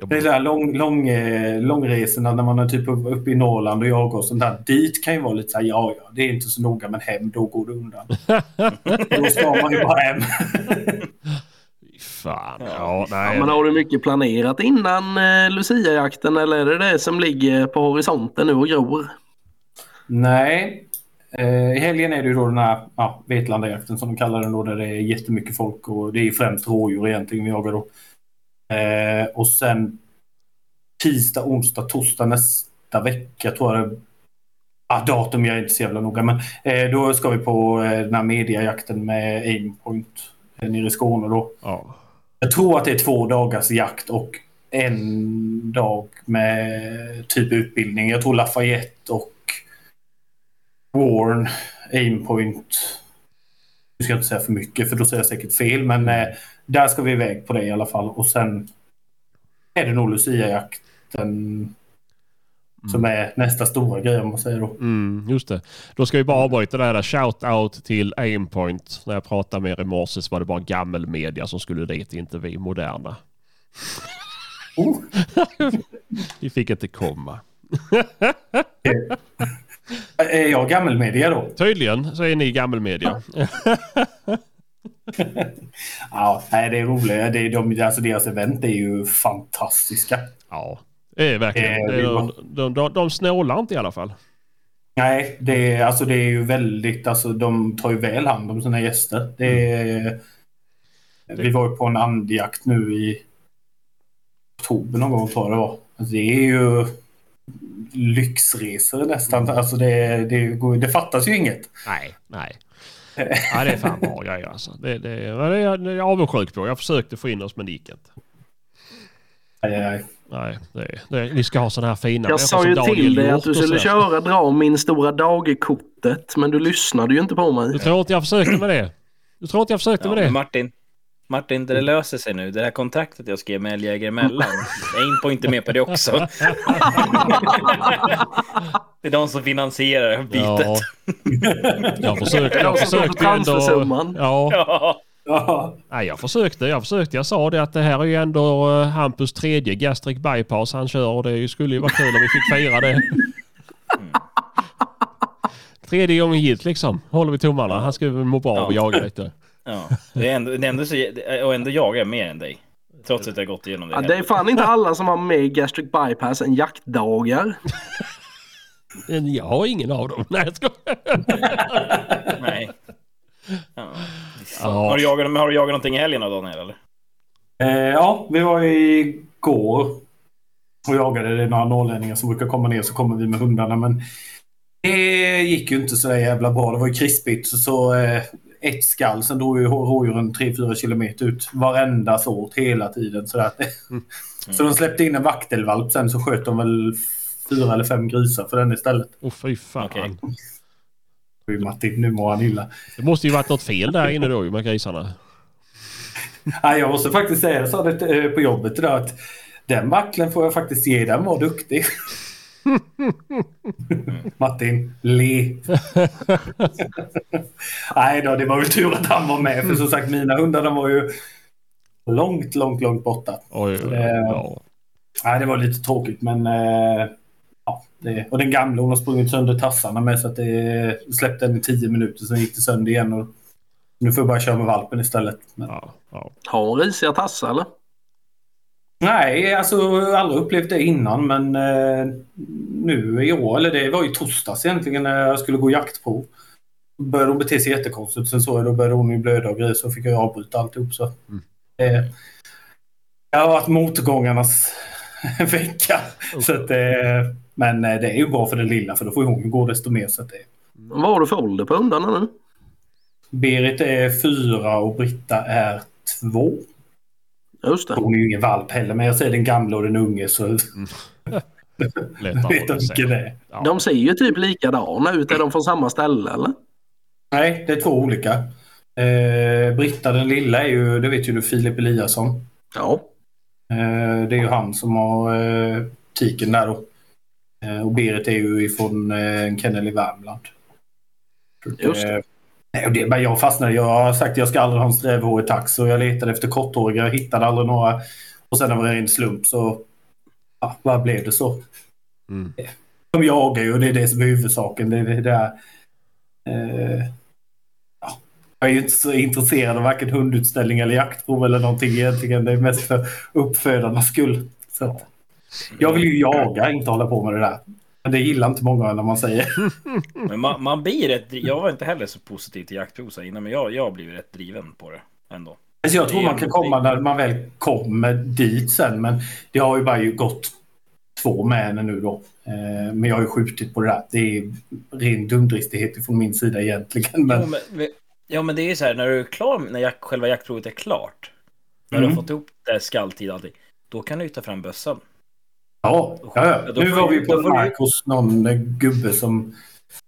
Det är där lång, lång, eh, långresorna när man är typ uppe i Norrland och jagar och sånt där. Dit kan ju vara lite så här, ja, ja, det är inte så noga, men hem, då går det undan. då ska man ju bara hem. Fan. Ja. Ja, Ja, nej. men har du mycket planerat innan eh, Lucia-jakten eller är det det som ligger på horisonten nu och gror? Nej. Eh, I helgen är det ju då den här ja, Vetlandajakten som de kallar den då, där det är jättemycket folk och det är ju främst rådjur egentligen vi jagar då. Eh, och sen tisdag, onsdag, torsdag nästa vecka tror jag det ah, Datum jag är inte så jävla noga men eh, då ska vi på eh, den här mediajakten med Aimpoint eh, nere i Skåne då. Ja. Jag tror att det är två dagars jakt och en dag med typ utbildning. Jag tror Lafayette och Warren, Aimpoint. Nu ska jag inte säga för mycket för då säger jag säkert fel men eh, där ska vi iväg på det i alla fall. Och sen är det nog Lucia-jakten som är nästa stora grej om man säger då. Mm, just det. Då ska vi bara avbryta det här. Shout-out till Aimpoint. När jag pratade med er i morse så var det bara gammelmedia som skulle dit, inte vi moderna. Oh. Vi fick inte komma. Är jag gammelmedia då? Tydligen så är ni gammelmedia. Ja, nej, det är roligt. Det är de, alltså deras event är ju fantastiska. Ja, det är verkligen. Eh, Det är, var- de, de, de snålar inte i alla fall. Nej, det är, alltså det är ju väldigt, alltså de tar ju väl hand om sina gäster. Det är, Vi var ju på en andjakt nu i oktober någon gång tror jag det var. Alltså det är ju lyxresor nästan. Alltså det, det, går- det fattas ju inget. Nej, nej. Ja, det är fan bra grejer alltså. Det, det, det, är jag- det är jag avundsjuk på. Jag försökte få in oss men det gick inte. Aj, aj, aj. Nej, det, det, ni ska ha sådana här fina Jag sa ju till dig att du skulle köra dra min stora dagkortet men du lyssnade ju inte på mig. Du tror inte jag försökte med det? Du tror inte jag försökte Ja, med det? Martin, Martin, det löser sig nu. Det här kontraktet jag skrev med älgjägare emellan. Aimpo inte med på det också. Det är de som finansierar bytet. Ja, jag försökte. Är Jag försökte ju ändå... Ja, Ja. Ja. nej, jag försökte. Jag försökte. Jag sa det att det här är ju ändå eh, Hampus tredje gastric bypass han kör och det skulle ju vara kul om vi fick fira det. Tredje gången gilt liksom. Håller vi tummarna. Han ska må bra Ja. jaga lite. Ja. Det är ändå, det är ändå så, och ändå jagar jag mer än dig. Trots att jag gått igenom det. Ja, det är fan inte alla som har med gastric bypass än jaktdagar. Jag har ingen av dem. Nej, jag skojar. Nej. Ja. Ja. Har, du jagat, har du jagat någonting i helgen då Daniel? Eller? Eh, ja, vi var igår och jagade. Det är några norrlänningar som brukar komma ner så kommer vi med hundarna. Men det gick ju inte så jävla bra. Det var ju krispigt. Så, så eh, ett skall. Sen drog ju rådjuren 3-4 kilometer ut varenda sort hela tiden. Så, där. så de släppte in en vaktelvalp. Sen så sköt de väl fyra eller fem grisar för den istället. Åh fy fan. Oj, Martin, nu mår han illa. Det måste ju varit något fel där inne då med grisarna. Nej, jag måste faktiskt säga, jag sa det eh, på jobbet idag, att den vacklen får jag faktiskt ge, den var duktig. Martin, le. Nej då, det var väl tur att han var med, för som sagt mina hundar de var ju långt, långt, långt borta. Oj, oj, oj. Ja. Nej, det var lite tråkigt, men eh, ja. Det, och den gamla hon har sprungit sönder tassarna med så att det släppte den i tio minuter, sen gick det sönder igen. Och nu får jag bara köra med valpen istället. Men, Ja, ja. Har hon risiga tassar eller? Nej, alltså jag aldrig upplevt det innan men eh, nu i år, eller det var ju torsdags egentligen när jag skulle gå jaktprov. Började hon bete sig jättekonstigt. Sen så då började hon ju blöda och grejer så fick jag avbryta alltihop. Så. Mm. Eh, det har varit motgångarnas vecka. Så att, eh, men eh, det är ju bra för den lilla för då får hon ju gå desto mer. Så att det, Vad har du för ålder på hundarna nu? Berit är fyra och Britta är två. Just det. Hon är ju ingen valp heller men jag säger den gamla och den unge så att vet jag isär. det. Ja. De ser ju typ likadana ut. Är de från samma ställe eller? Nej, det är två olika. Eh, Britta den lilla är ju, det vet ju du, Filip Eliasson. Ja. Eh, det är ju han som har eh, tiken där då. Eh, och Berit är ju ifrån eh, en kennel i Värmland. Just det. Eh, nej, och det, men jag fastnade. Jag har sagt att jag ska aldrig ha en strävhårig tax och jag letade efter korthåriga. Jag hittade aldrig några. Och sen av en ren slump så ja, bara blev det så. Mm. De jagar ju och det är det som är huvudsaken. Det är det där. Eh, ja. Jag är ju inte så intresserad av varken hundutställning eller jaktprov eller någonting egentligen. Det är mest för uppfödarnas skull. Så jag vill ju jaga, inte hålla på med det där. Men det gillar inte många när man säger. Men man, man blir rätt Jag var inte heller så positiv till jaktprov så innan, men jag, jag blivit rätt driven på det ändå. Alltså jag tror man kan komma när man väl kommer dit sen. Men det har ju bara ju gått två med henne nu då. Eh, Men jag har ju skjutit på det där. Det är ren dumdristighet från min sida egentligen. Men... Jo, men, ja, men det är ju så här, när du är klar, när jak, själva jaktprovet är klart. När du Mm. har fått ihop det skalltid och allting. Då kan du ju ta fram bössan. Ja, ja, ja. Nu var vi på mark hos någon gubbe som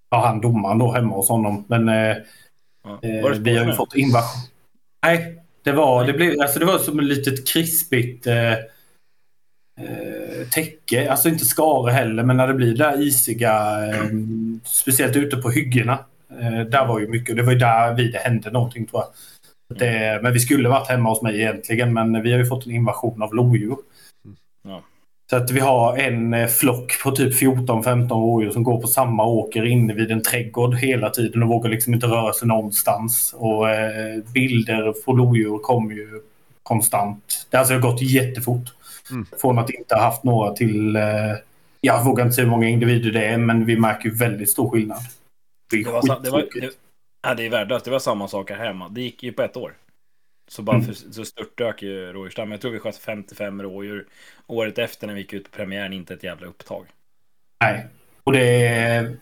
var han domaren då hemma hos honom. Men eh, Ja. eh, vi har ju fått invasion. Nej, det var, det blev, alltså det var som ett litet krispigt eh, eh, täcke. Alltså inte skare heller, men när det blir det där isiga, eh, speciellt ute på hyggena. Eh, där var ju mycket, det var ju där vid det hände någonting tror jag. Det, men vi skulle varit hemma hos mig egentligen, men vi har ju fått en invasion av lodjur. Ja. Så att vi har en eh, flock på typ 14-15 rådjur som går på samma åker inne vid en trädgård hela tiden och vågar liksom inte röra sig någonstans. Och eh, bilder på lodjur kommer ju konstant. Det har alltså gått jättefort. Mm. Från att inte ha haft några till... Eh, jag vågar inte säga hur många individer det är, men vi märker ju väldigt stor skillnad. Det är Det var, det var, det, ja, det är värdelöst. Det var samma sak här hemma. Det gick ju på ett år. Så bara Mm. för, så störtdök ju rådjursstammen. Jag tror vi sköt 55 rådjur. Året efter när vi gick ut på premiären, inte ett jävla upptag. Nej. Och det är,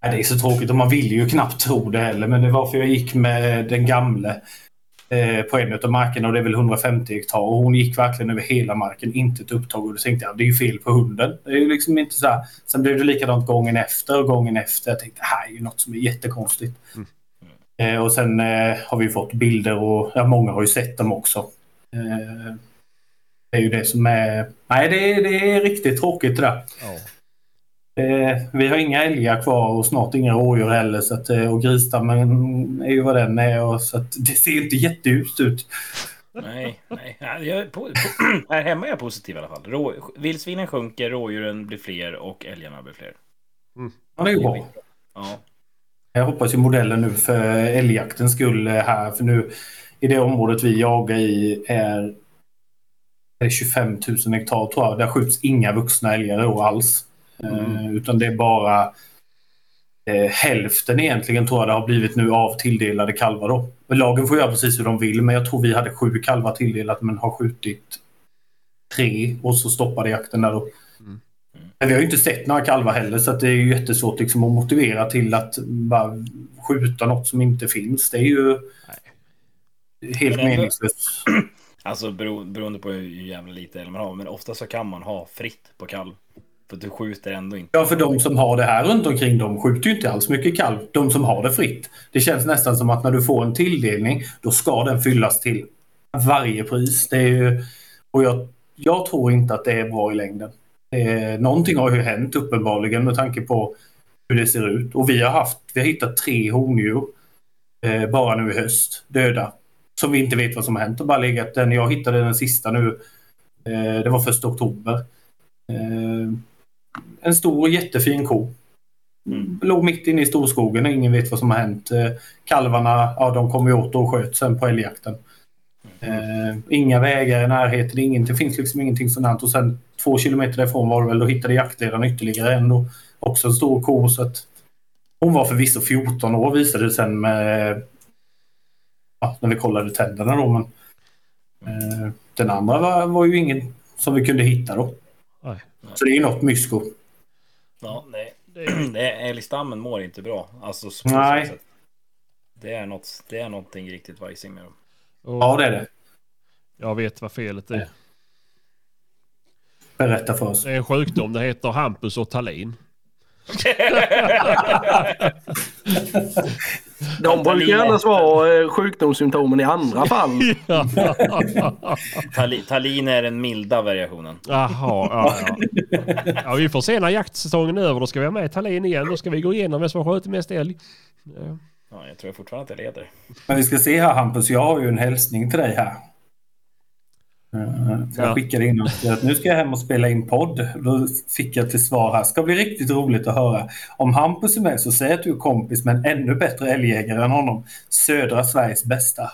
det är så tråkigt och man vill ju knappt tro det heller. Men det var för jag gick med den gamle eh, på en av markerna och det är väl 150 hektar. Och hon gick verkligen över hela marken, inte ett upptag. Och då tänkte jag, det är ju fel på hunden. Det är ju liksom inte så här. Sen blev det likadant gången efter och gången efter. Jag tänkte, det här är ju något som är jättekonstigt. Eh, och sen eh, har vi fått bilder och ja, många har ju sett dem också. Eh, det är ju det som är... Nej, det är, det är riktigt tråkigt det där. Ja. Eh, vi har inga älgar kvar och snart inga rådjur heller. Så att, eh, och grisstammen är ju vad den är. Och, så att det ser inte jätteljust ut. Nej, nej. Ja, Jag po- po- här hemma är jag positiv i alla fall. Rå, vildsvinen sjunker, rådjuren blir fler och älgarna blir fler. Ja, det är ju bra. Ja. Jag hoppas ju modellen nu för älgjaktens skull här. För nu i det området vi jagar i är är det 25 000 hektar tror jag. Där skjuts inga vuxna älgar år alls. Eh, utan det är bara eh, hälften egentligen tror jag det har blivit nu av tilldelade kalvar då. Men Lagen får göra precis hur de vill men jag tror vi hade sju kalvar tilldelat men har skjutit tre och så stoppade jakten där då. Men vi har ju inte sett några kalvar heller så att det är ju jättesvårt liksom att motivera till att bara skjuta något som inte finns. Det är ju helt Men ändå- meningslöst. Alltså bero, beroende på hur jävla lite älg man har. Men ofta så kan man ha fritt på kalv. För du skjuter ändå inte. Ja, för de som har det här runt omkring de skjuter ju inte alls mycket kalv. De som har det fritt. Det känns nästan som att när du får en tilldelning, då ska den fyllas till varje pris. Det är ju, och jag, jag tror inte att det är bra i längden. Eh, någonting har ju hänt uppenbarligen med tanke på hur det ser ut. Och vi har haft, vi har hittat tre hondjur eh, bara nu i höst, döda. Som vi inte vet vad som har hänt och bara legat. Den jag hittade den sista nu, eh, det var första oktober. Eh, en stor jättefin ko. Låg mitt inne i storskogen och ingen vet vad som har hänt. Eh, Kalvarna, ja de kom ju åt och sköt sen på älgjakten. Eh, inga vägar i närheten, ingen, det finns liksom ingenting sånt. Och sen två kilometer därifrån var det väl, då hittade jaktledaren ytterligare en och också en stor ko. Så att hon var förvisso 14 år visade det sen med, ja, när vi kollade tänderna då. Men, eh, den andra var, var ju ingen som vi kunde hitta då. Nej. Så det är ju något mysko. Ja, nej. Det är, älgstammen mår inte bra. Alltså, så- Nej. så. Det är, något, det är någonting riktigt vajsing med dem. Och Ja, det är det. Jag vet vad felet är. Berätta för oss. Det är en sjukdom. Det heter Hampus och Tallin. De brukar annars vara eh, sjukdomssymptomen i andra fall. Tali, Talin är den milda variationen. Jaha, ja, ja. ja, vi får se när jaktsäsongen är över. Då ska vi ha med Tallin igen. Då ska vi gå igenom vem som har skjutit mest älg. Ja. Ja, jag tror fortfarande att jag leder. Men vi ska se här Hampus, jag har ju en hälsning till dig här. Eh, Så jag Ja. skickade in att nu ska jag hem och spela in podd. Då fick jag till svar här. Ska bli riktigt roligt att höra. Om Hampus är med så säg att du är kompis med en ännu bättre älgjägare än honom. Södra Sveriges bästa.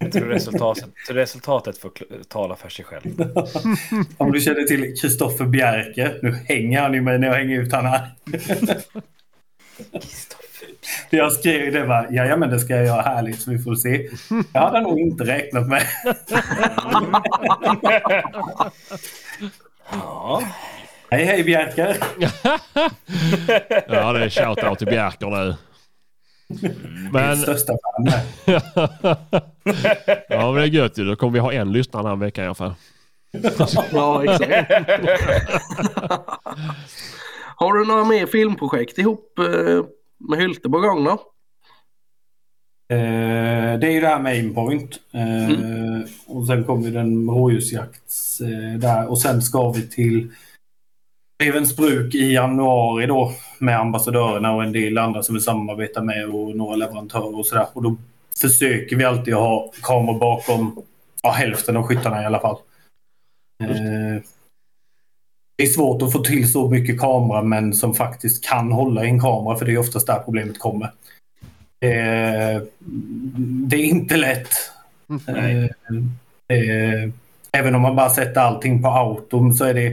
Jag tror resultatet, resultatet får tala för sig själv. Om du känner till Kristoffer Bjerke. Nu hänger han ju mig när jag hänger ut han här. Jag skrev det bara, ja men det ska jag göra härligt så vi får se. Jag hade nog inte räknat med. Ja, Hej hej Bjerke! ja, det är shoutout till Bjerker nu. Min Men, största fan ja, men det är gött ju. Då kommer vi ha en lyssnare den här veckan i alla fall. Ja, exakt. Har du några mer filmprojekt ihop eh, med Hylte på gång då? Eh, det är ju det här med aimpoint. Eh, Och sen kommer den rådjursjakt eh, där. Och sen ska vi till Ravensbruk i januari då med ambassadörerna och en del andra som vi samarbetar med och några leverantörer och sådär. Och då försöker vi alltid ha kameror bakom ja, hälften av skyttarna i alla fall. Eh, det är svårt att få till så mycket kameramän som faktiskt kan hålla i en kamera för det är oftast där problemet kommer. Eh, det är inte lätt. Eh, eh, även om man bara sätter allting på auto så är det...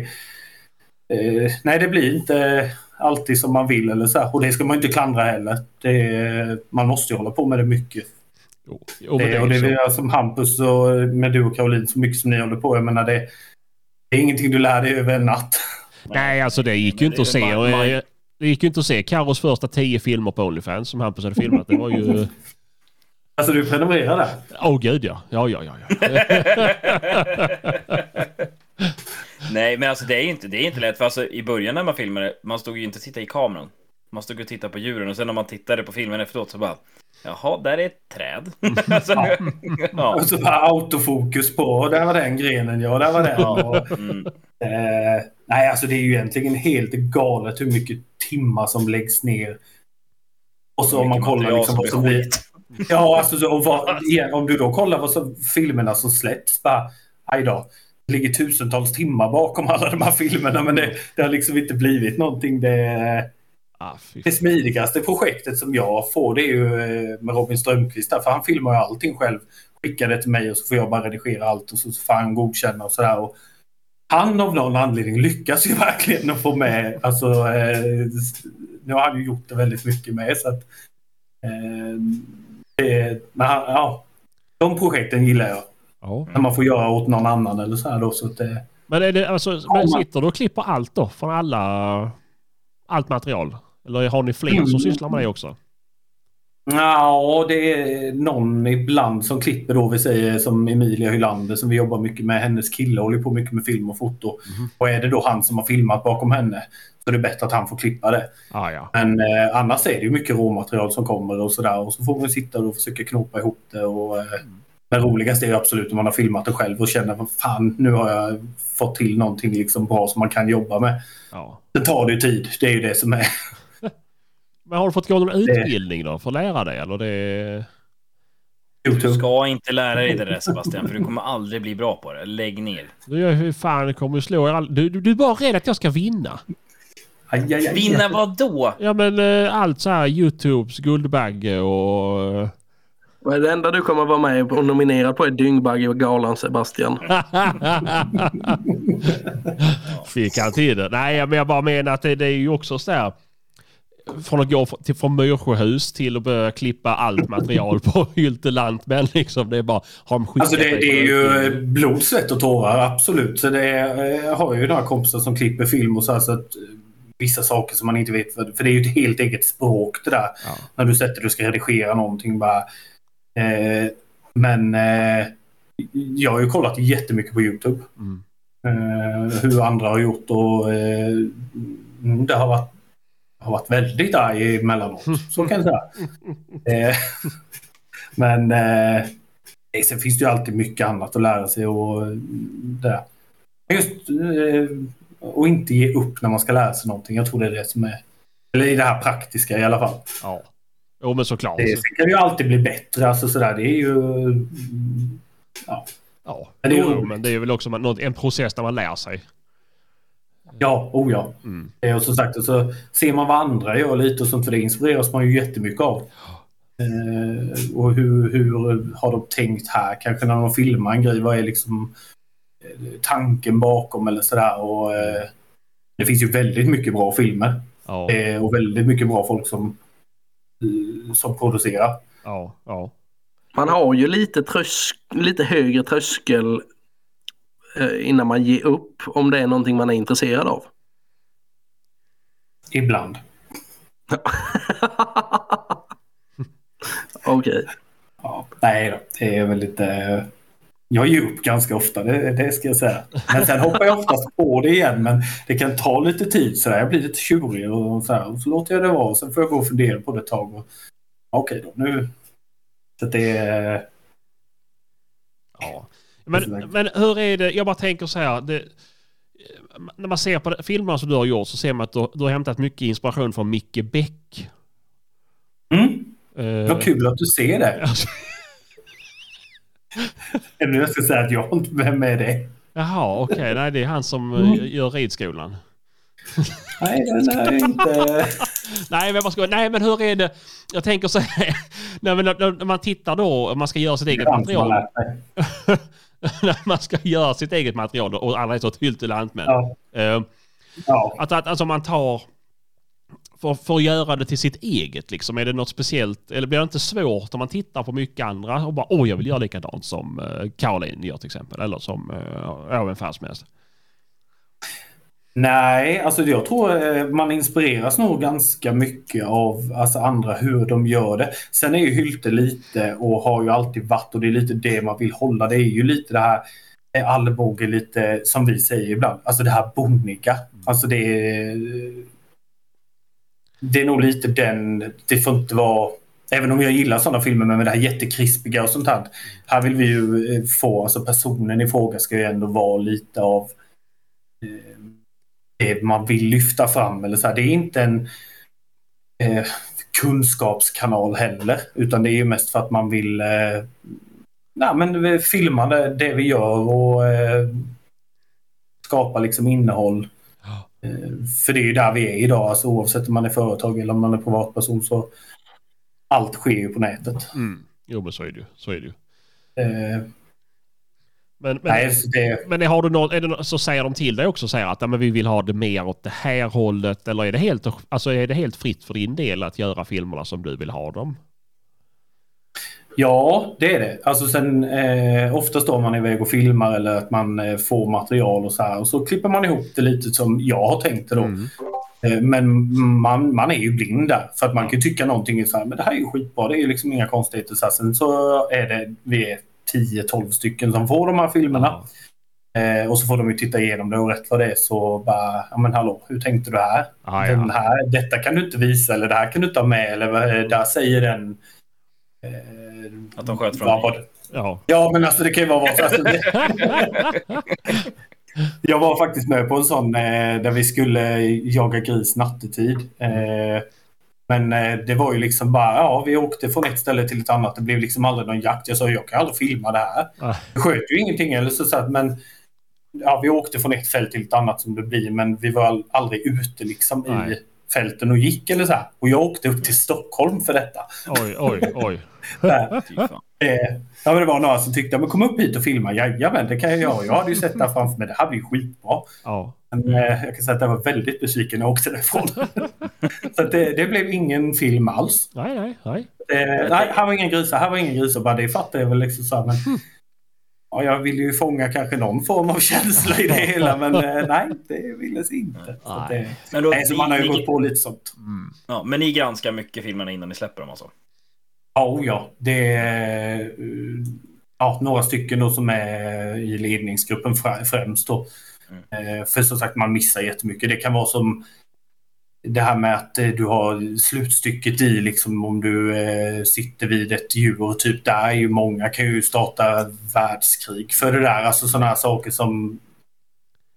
Eh, nej, det blir inte alltid som man vill eller så. här. Och det ska man inte klandra heller. Det, man måste ju hålla på med det mycket. Jo, jo, men Det, det och det är är väl som Hampus och med du och Caroline så mycket som ni håller på. Jag menar det, det är ingenting du lär dig över en natt. Nej, alltså det gick ju inte att se. bara- eh, Det gick ju inte att se Carros första tio filmer på Onlyfans som Hampus hade filmat. Det var ju... Alltså du prenumererar där? Åh gud ja. Ja, ja, ja. ja. Nej, men alltså det är inte, det är inte lätt. För alltså, i början när man filmade, man stod ju inte och tittade i kameran. Man stod och tittade på djuren och sen när man tittade på filmen efteråt så bara Jaha, där är ett träd. alltså, ja. Och så bara autofokus på, och där var den grenen, ja, där var den. Och, Mm. eh, nej, alltså det är ju egentligen helt galet hur mycket timmar som läggs ner. Och så om man kollar liksom som vad som blir... Ja, alltså så, och vad, igen, om du då kollar vad som, filmerna som släpps, bara, aj då. Det ligger tusentals timmar bakom alla de här filmerna, men det, det har liksom inte blivit någonting. Det, Ah, det smidigaste projektet som jag får det är ju eh, med Robin Strömqvist där, för han filmar ju allting själv. Skickar det till mig och så får jag bara redigera allt och så får han godkänna och sådär. Och han av någon anledning lyckas ju verkligen att få med, alltså eh, nu har han ju gjort det väldigt mycket med så att eh, det, men han, ja, de projekten gillar jag. Ja. När man får göra åt någon annan eller så här då. Så att det, Men, är det, alltså, men sitter du och klipper allt då? Från alla... Allt material? Eller har ni fler som Mm. sysslar med det också? Ja, det är någon ibland som klipper då, vi säger som Emilia Hylander som vi jobbar mycket med. Hennes kille håller på mycket med film och foto. Och är det då han som har filmat bakom henne så är det bättre att han får klippa det. Ah, ja. Men eh, annars är det ju mycket råmaterial som kommer och sådär. Och så får man sitta och försöka knopa ihop det. Och, eh, men roligast är ju absolut om man har filmat det själv och känner vad fan, nu har jag fått till någonting liksom bra som man kan jobba med. ja. Det tar det ju tid, det är ju det som är. Men har du fått gå någon utbildning då för att lära dig? Eller det... Du ska inte lära dig det där Sebastian, för du kommer aldrig bli bra på det. Lägg ner. Du fan kommer du slå er all... du, du, du är bara rädd att jag ska vinna. Aj, aj, aj. Vinna vad då? Ja men eh, allt så här Youtubes Guldbagge och... eh, Vad är det enda du kommer vara med och nominerad på är Dyngbagge och galan Sebastian. Fick han till det? Nej men jag bara menar att det, det är ju också så där. Från att gå till, från Myrsjöhus till att börja klippa allt material på Hylte Lantmän liksom. Det är bara, har de skickat Alltså det, det är ju blod, svett och tårar, absolut. Så det är, jag har ju några kompisar som klipper film och så här så att eh, vissa saker som man inte vet. För, för det är ju ett helt eget språk det där. Ja. När du sätter och ska redigera någonting bara. Eh, men eh, jag har ju kollat jättemycket på Youtube. Mm. Eh, hur andra har gjort och eh, det har varit, har varit väldigt arg emellanåt. Så kan jag säga. Eh, men eh, Sen finns det ju alltid mycket annat att lära sig och det. Just eh, och inte ge upp när man ska lära sig någonting. Jag tror det är det som är... Eller i det här praktiska i alla fall. Ja. Jo men såklart. Det, sen kan det ju alltid bli bättre. Alltså sådär, det är ju... mm, Ja, Ja. Men det är Jo, men det är väl också en process där man lär sig. Ja oh ja. Mm. Det är och som sagt, och så ser man vad andra gör lite och sånt. För det inspireras man ju jättemycket av. Eh, och hur, hur har de tänkt här? Kanske när de filmar en grej, vad är liksom eh, tanken bakom eller sådär. Och, eh, det finns ju väldigt mycket bra filmer. Ja. Eh, och väldigt mycket bra folk som, eh, som producerar. Ja. Ja. Man har ju lite, trösk, lite högre tröskel eh, innan man ger upp om det är någonting man är intresserad av. Ibland. Okej. Ja, nej då, det är väl lite... Jag ger upp ganska ofta, det, det ska jag säga. Men sen hoppar jag oftast på det igen. Men det kan ta lite tid. Så där. Jag blir lite tjurig och så, här, och så låter jag det vara. Och sen får jag gå och fundera på det ett tag. Och, Okej då, nu... Så att det är... Ja. Men, men hur är det, jag bara tänker så här. Det, när man ser på filmerna som du har gjort så ser man att du, du har hämtat mycket inspiration från Micke Beck. Mm, Eh, vad kul att du ser det. alltså, Eller jag ska säga att jag inte är med det. Jaha, okej. Nej, det är han som eh, gör ridskolan. Nej, den är inte... Nej, men ska, nej, men hur är det? Jag tänker så här. När, man tittar då, om man ska göra sitt eget material. när man ska göra sitt eget material och alla är så ett Hylte Lantmän. Ja, ja. Att, att alltså man tar... För, för att göra det till sitt eget liksom. Är det något speciellt? Eller blir det inte svårt om man tittar på mycket andra och bara åh jag vill göra likadant som uh, Caroline gör till exempel. Eller som uh, ja, vem fan som helst. Nej, alltså jag tror eh, man inspireras nog ganska mycket av alltså andra hur de gör det. Sen är ju Hylte lite och har ju alltid varit och det är lite det man vill hålla. Det är ju lite det här eh, Allbåge lite som vi säger ibland. Alltså det här bonniga. Alltså det är... Det är nog lite den... Det får inte vara... Även om jag gillar sådana filmer med det här jättekrispiga och sånt här. Här vill vi ju eh, få, alltså personen i fråga ska ju ändå vara lite av det man vill lyfta fram. Eller så här. Det är inte en eh, kunskapskanal heller, utan det är ju mest för att man vill eh, nej, men filma det, det vi gör och eh, skapa liksom innehåll. Eh, för det är ju där vi är idag, alltså, oavsett om man är företag eller om man är privatperson så allt sker ju på nätet. Mm. Jo men så är det ju. Så, är det ju. Men, men, nej, det, men har du något, är det, så säger de till dig också säger att ja, men vi vill ha det mer åt det här hållet eller är det, helt, alltså är det helt fritt för din del att göra filmerna som du vill ha dem? Ja, det är det. Alltså sen eh, ofta står man iväg och filmar eller att man eh, får material och så här och så klipper man ihop det lite som jag har tänkt det då. Mm. Eh, men man, man är ju blind där för att man kan tycka någonting är så här, men det här är ju skitbra, det är ju liksom inga konstigheter. Så här, sen så är det, vi är 10-12 stycken som får de här filmerna. Eh, och så får de ju titta igenom det och rätt vad det är så bara, ja men hallå, hur tänkte du här? Ah, ja. Den här detta kan du inte visa eller det här kan du inte ha med eller vad- där säger den... Eh, Att de sköt från vad dig. var det? Ja. Ja, men alltså det kan ju vara vad alltså, det... Jag var faktiskt med på en sån eh, där vi skulle jaga gris nattetid. Eh, men eh, det var ju liksom bara, ja, vi åkte från ett ställe till ett annat. Det blev liksom aldrig någon jakt. Jag sa, jag kan aldrig filma det här. Ah. Vi sköt ju ingenting eller så, så att, men ja, vi åkte från ett fält till ett annat som det blir, men vi var aldrig ute liksom Nej. i fälten och gick eller så här. Och jag åkte upp till Stockholm för detta. Oj, oj, oj. Eh, ja, men det var några som tyckte, men kom upp hit och filma. Jajamän, det kan jag göra. Jag hade ju sett det här framför mig. Det här blir ju skitbra. Ja. Men eh, jag kan säga att jag var väldigt besviken när jag åkte därifrån. så att det, det blev ingen film alls. Nej, nej, nej. Eh, nej, här var ingen grisar. Här var ingen grisar. Bara det fattar jag väl liksom så här, men ja, jag ville ju fånga kanske någon form av känsla i det hela, men eh, nej, det ville sig inte. Så, att det, Men, då, nej, så man har ju ni, gått på lite sånt. ja, men ni granskar mycket filmerna innan ni släpper dem alltså? Ja, oh ja. Det är eh, ja, några stycken då som är i ledningsgruppen frä- främst. Då. Eh, För som sagt, man missar jättemycket. Det kan vara som det här med att eh, du har slutstycket i, liksom om du eh, sitter vid ett djur. Typ där är ju många kan ju starta världskrig för det där. Alltså sådana här saker som...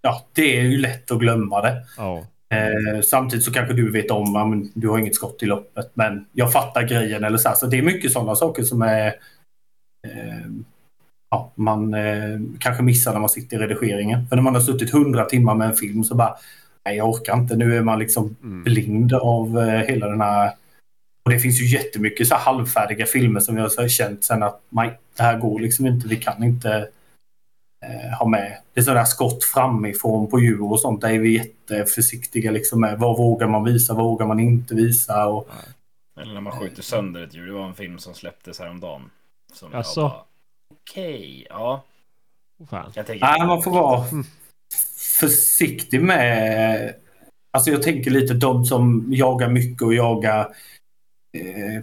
Ja, det är ju lätt att glömma det. Ja. Eh, samtidigt så kanske du vet om att du har inget skott i loppet men jag fattar grejen eller så här. Så det är mycket sådana saker som är eh, ja, man eh, kanske missar när man sitter i redigeringen. För när man har suttit hundra timmar med en film så bara nej jag orkar inte. Nu är man liksom Mm. blind av eh, hela den här och det finns ju jättemycket så här halvfärdiga filmer som jag har känt sen att nej, det här går liksom inte. Vi kan inte eh, ha med. Det är sådär skott framifrån på djur och sånt. Där är vi jätteförsiktiga liksom med vad vågar man visa, vad vågar man inte visa. Och, Eller när man skjuter sönder ett djur. Det var en film som släpptes häromdagen. Som bara, Okej, ja. Fan. Jag tänker... nej, man får vara försiktig med... Alltså jag tänker lite de som jagar mycket och jagar... Eh,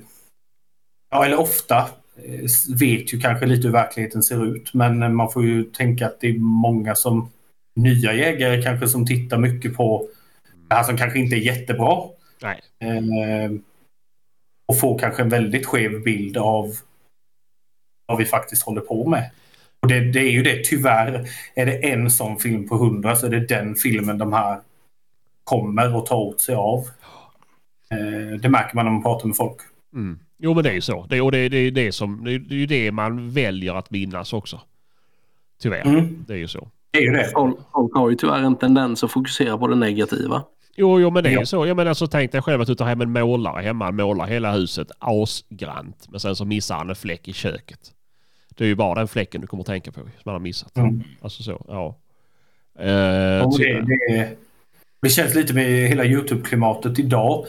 ja, eller ofta eh, vet ju kanske lite hur verkligheten ser ut. Men man får ju tänka att det är många som nya jägare kanske som tittar mycket på det här som kanske inte är jättebra. Nej. Eh, och får kanske en väldigt skev bild av vad vi faktiskt håller på med. Och det, det är ju det, tyvärr. Är det en sån film på hundra så är det den filmen de här kommer att ta åt sig av. Eh, det märker man när man pratar med folk. Mm. Jo men det är ju så. Det, och det, det, är det, som, det, är- det är ju det man väljer att minnas också. Tyvärr. Mm. Det är ju så. Det är ju det. Folk, folk har ju tyvärr en tendens att fokusera på det negativa. Jo, jo men det är Ja. ju så. Jag menar så tänk dig själv att du tar hem en målare hemma. Han målar hela huset asgrant. Men sen så missar han en fläck i köket. Det är ju bara den fläcken du kommer att tänka på som han har missat. Mm. Alltså så, ja. Eh, ty- det, det, det känns lite med hela Youtube-klimatet idag.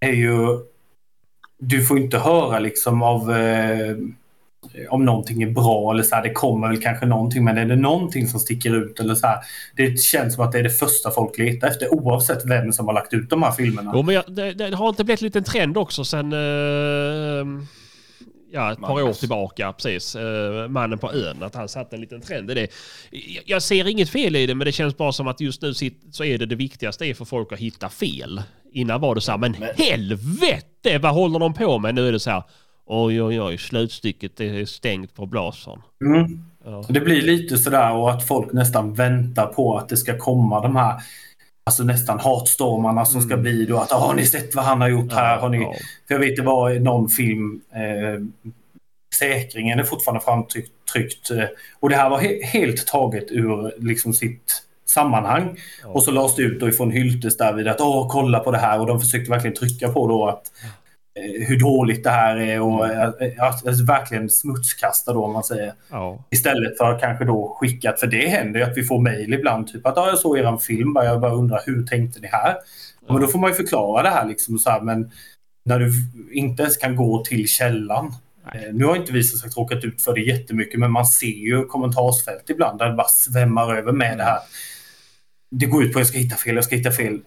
är ju... Du får inte höra liksom av... Eh, om någonting är bra eller så här, det kommer väl kanske någonting men är det någonting som sticker ut eller så här. Det känns som att det är det första folk letar efter oavsett vem som har lagt ut de här filmerna. Jo, men jag, det, det har inte blivit en liten trend också sen... Uh, ja, ett par år Magnus. tillbaka, precis. Uh, mannen på ön, att han satte en liten trend i det. Jag, ser inget fel i det, men det känns bara som att just nu så är det det viktigaste är för folk att hitta fel. Innan var det så här, men, Men- helvete vad håller de på med? Nu är det så här, oj oj oj, slutstycket är stängt på blasern. Mm. Ja. Det blir lite sådär och att folk nästan väntar på att det ska komma de här Alltså nästan hatstormarna som ska bli då att "Ah, har ni sett vad han har gjort här? Har ni... Ja. För jag vet det var någon film eh, Säkringen är fortfarande framtryckt eh, och det här var he- helt taget ur liksom sitt sammanhang. Ja. Och så lades det ut då ifrån Hyltes där vid att åh kolla på det här och de försökte verkligen trycka på då att hur dåligt det här är och eh, att, att verkligen smutskasta då om man säger. Ja. Istället för att kanske då skicka, för det händer ju att vi får mejl ibland, typ att jag såg eran film, bara, jag bara undrar hur tänkte ni här? Ja. Men då får man ju förklara det här liksom så här, men när du inte ens kan gå till källan. Eh, nu har inte vi som sagt råkat ut för det jättemycket, men man ser ju kommentarsfält ibland där det bara svämmar över med det här. Det går ut på att jag ska hitta fel, jag ska hitta fel.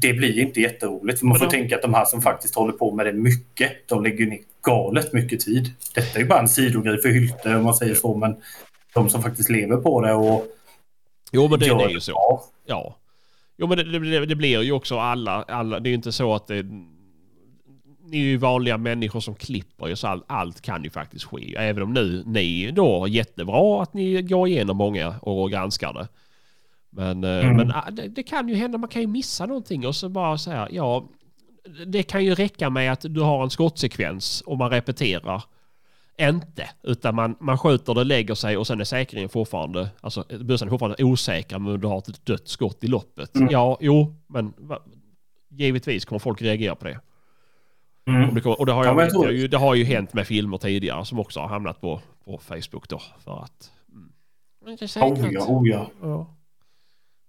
Det blir inte jätteroligt. För man får de- tänka att de här som faktiskt håller på med det mycket, de lägger ner galet mycket tid. Detta är ju bara en sidogrej för Hylte om man säger så, men de som faktiskt lever på det och Jo men det, gör det är ju så. bra. Ja. Jo men det, det, det blir ju också alla, alla, det är ju inte så att det... Ni är ju vanliga människor som klipper ju så allt, allt kan ju faktiskt ske. Även om nu ni då är jättebra att ni går igenom många och granskar det. Men, eh, Mm. men ah, det, det kan ju hända, man kan ju missa någonting och så bara säga ja. Det kan ju räcka med att du har en skottsekvens och man repeterar. Inte, utan man, man skjuter det, lägger sig och sen är säkringen fortfarande, alltså bössan är fortfarande osäker men du har ett dött skott i loppet. Mm. Ja, jo, men va, givetvis kommer folk reagera på det. Mm. Och det, kommer, och det, har, Ja, jag, men jag det har ju hänt med filmer tidigare som också har hamnat på, på Facebook då. För att... Mm. Inte Oh säkert. ja, oh ja. Ja.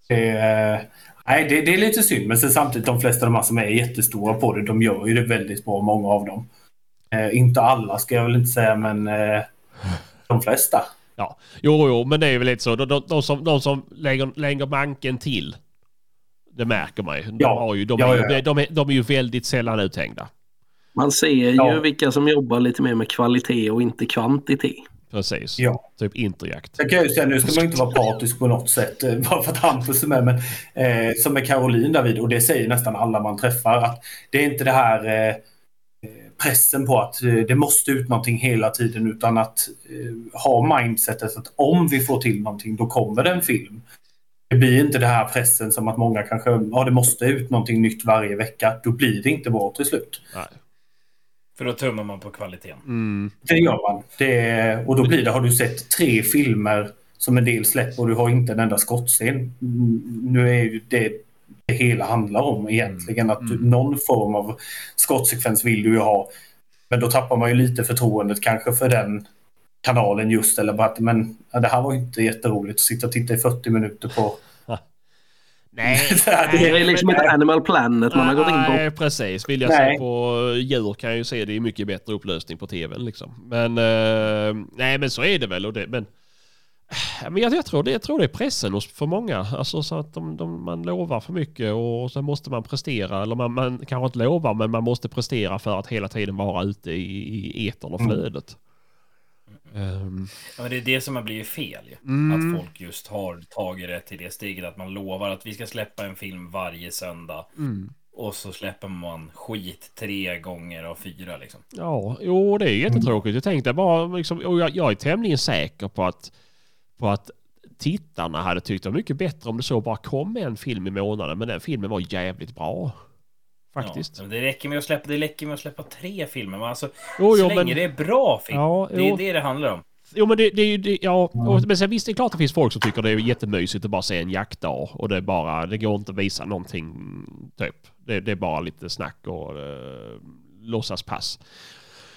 Det, är- nej, det, det är lite synd, men samtidigt de flesta av de här som är jättestora på det, de gör ju det väldigt bra, många av dem. Eh, inte alla ska jag väl inte säga, men eh, de flesta. Ja, jo, jo, men det är väl lite så. De, de, de som, de som lägger, lägger manken till, det märker man ju. De, Ja. har ju, de, Ja, är, ja, de, är, de är ju väldigt sällan uthängda. Man ser ju Ja. vilka som jobbar lite mer med kvalitet och inte kvantitet. Precis. Ja. Typ interjakt. Sen kan jag ju säga, nu ska man inte vara partisk på något sätt, eh, bara för att Hampus är med, men eh, som med Caroline David, och det säger nästan alla man träffar, att det är inte det här eh, pressen på att eh, det måste ut någonting hela tiden, utan att eh, ha mindsetet att om vi får till någonting, då kommer det en film. Det blir inte det här pressen som att många kanske, ja det måste ut någonting nytt varje vecka, då blir det inte bra till slut. Nej. För då tummar man på kvaliteten. Mm. Det gör man. Det, och då blir det, har du sett tre filmer som en del släpper och du har inte en enda skottscen. Mm, Nu är ju det det hela handlar om egentligen. Att du, någon form av skottsekvens vill du ju ha. Men då tappar man ju lite förtroendet kanske för den kanalen just. Eller bara att men, ja, det här var ju inte jätteroligt att sitta och titta i 40 minuter på. Nej, Det här- Det är liksom inte Animal Planet man har gått in på. Nej, precis. Vill jag Nej. se på djur kan jag ju se det i mycket bättre upplösning på tvn. Liksom. Men, eh, nej, men så är det väl. Och det, men Ja, men jag, jag, tror det, jag tror det är pressen hos för många. Alltså så att de, de, man lovar för mycket och sen måste man prestera. Eller man, man kanske inte lovar men man måste prestera för att hela tiden vara ute i, i etern och Mm. Ehm, Ja, men det är det som har blivit fel ju. Mm. Att folk just har tagit det till det steget att man lovar att vi ska släppa en film varje söndag. mm. Och så släpper man skit tre gånger av fyra liksom. Ja, jo det är jättetråkigt. Jag tänkte bara, liksom, och jag, jag är tämligen säker på att, på att tittarna hade tyckt det var mycket bättre om det så bara kom en film i månaden. Men den filmen var jävligt bra. Faktiskt. Ja, det, räcker med att släppa, det räcker med att släppa tre filmer. Men alltså, Jo, så jo, länge men- det är bra film. Ja, det är det det handlar om. Jo men det, det är ju, det, ja, men sen visst det är klart det finns folk som tycker det är jättemysigt att bara se en jaktdag och det är bara, det går inte att visa någonting typ. Det, det är bara lite snack och uh, låtsaspass.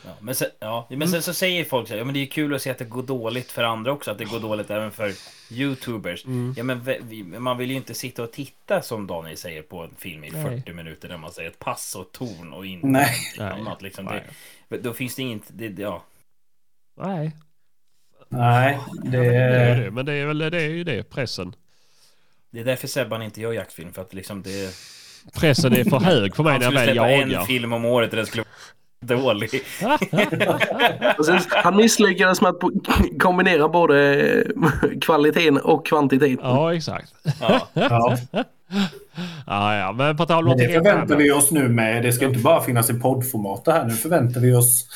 Ja, men sen, ja, men Mm. sen så säger folk så här, ja men det är kul att se att det går dåligt för andra också, att det går dåligt även för YouTubers. Mm. Ja men vi, man vill ju inte sitta och titta som Daniel säger på en film i Nej. 40 minuter där man säger ett pass och ton och inte Nej. Annat liksom. Nej. Det, då finns det inget, det, det- ja. Nej, Nej, det är det... det. Men det är väl det är ju det, pressen. Det är därför Sebban inte gör jaktfilm. För att liksom det... Pressen är för hög på mig när jag skulle väl släppa en jagar. film om året och den skulle dålig. Precis. Han misslyckades med att kombinera både eh, kvaliteten och kvantiteten. Ja, exakt. Ja. Ja. Ja, ja, men på tal om Men det förväntar vi oss nu med. Det ska inte bara finnas i poddformat det här. Nu förväntar vi oss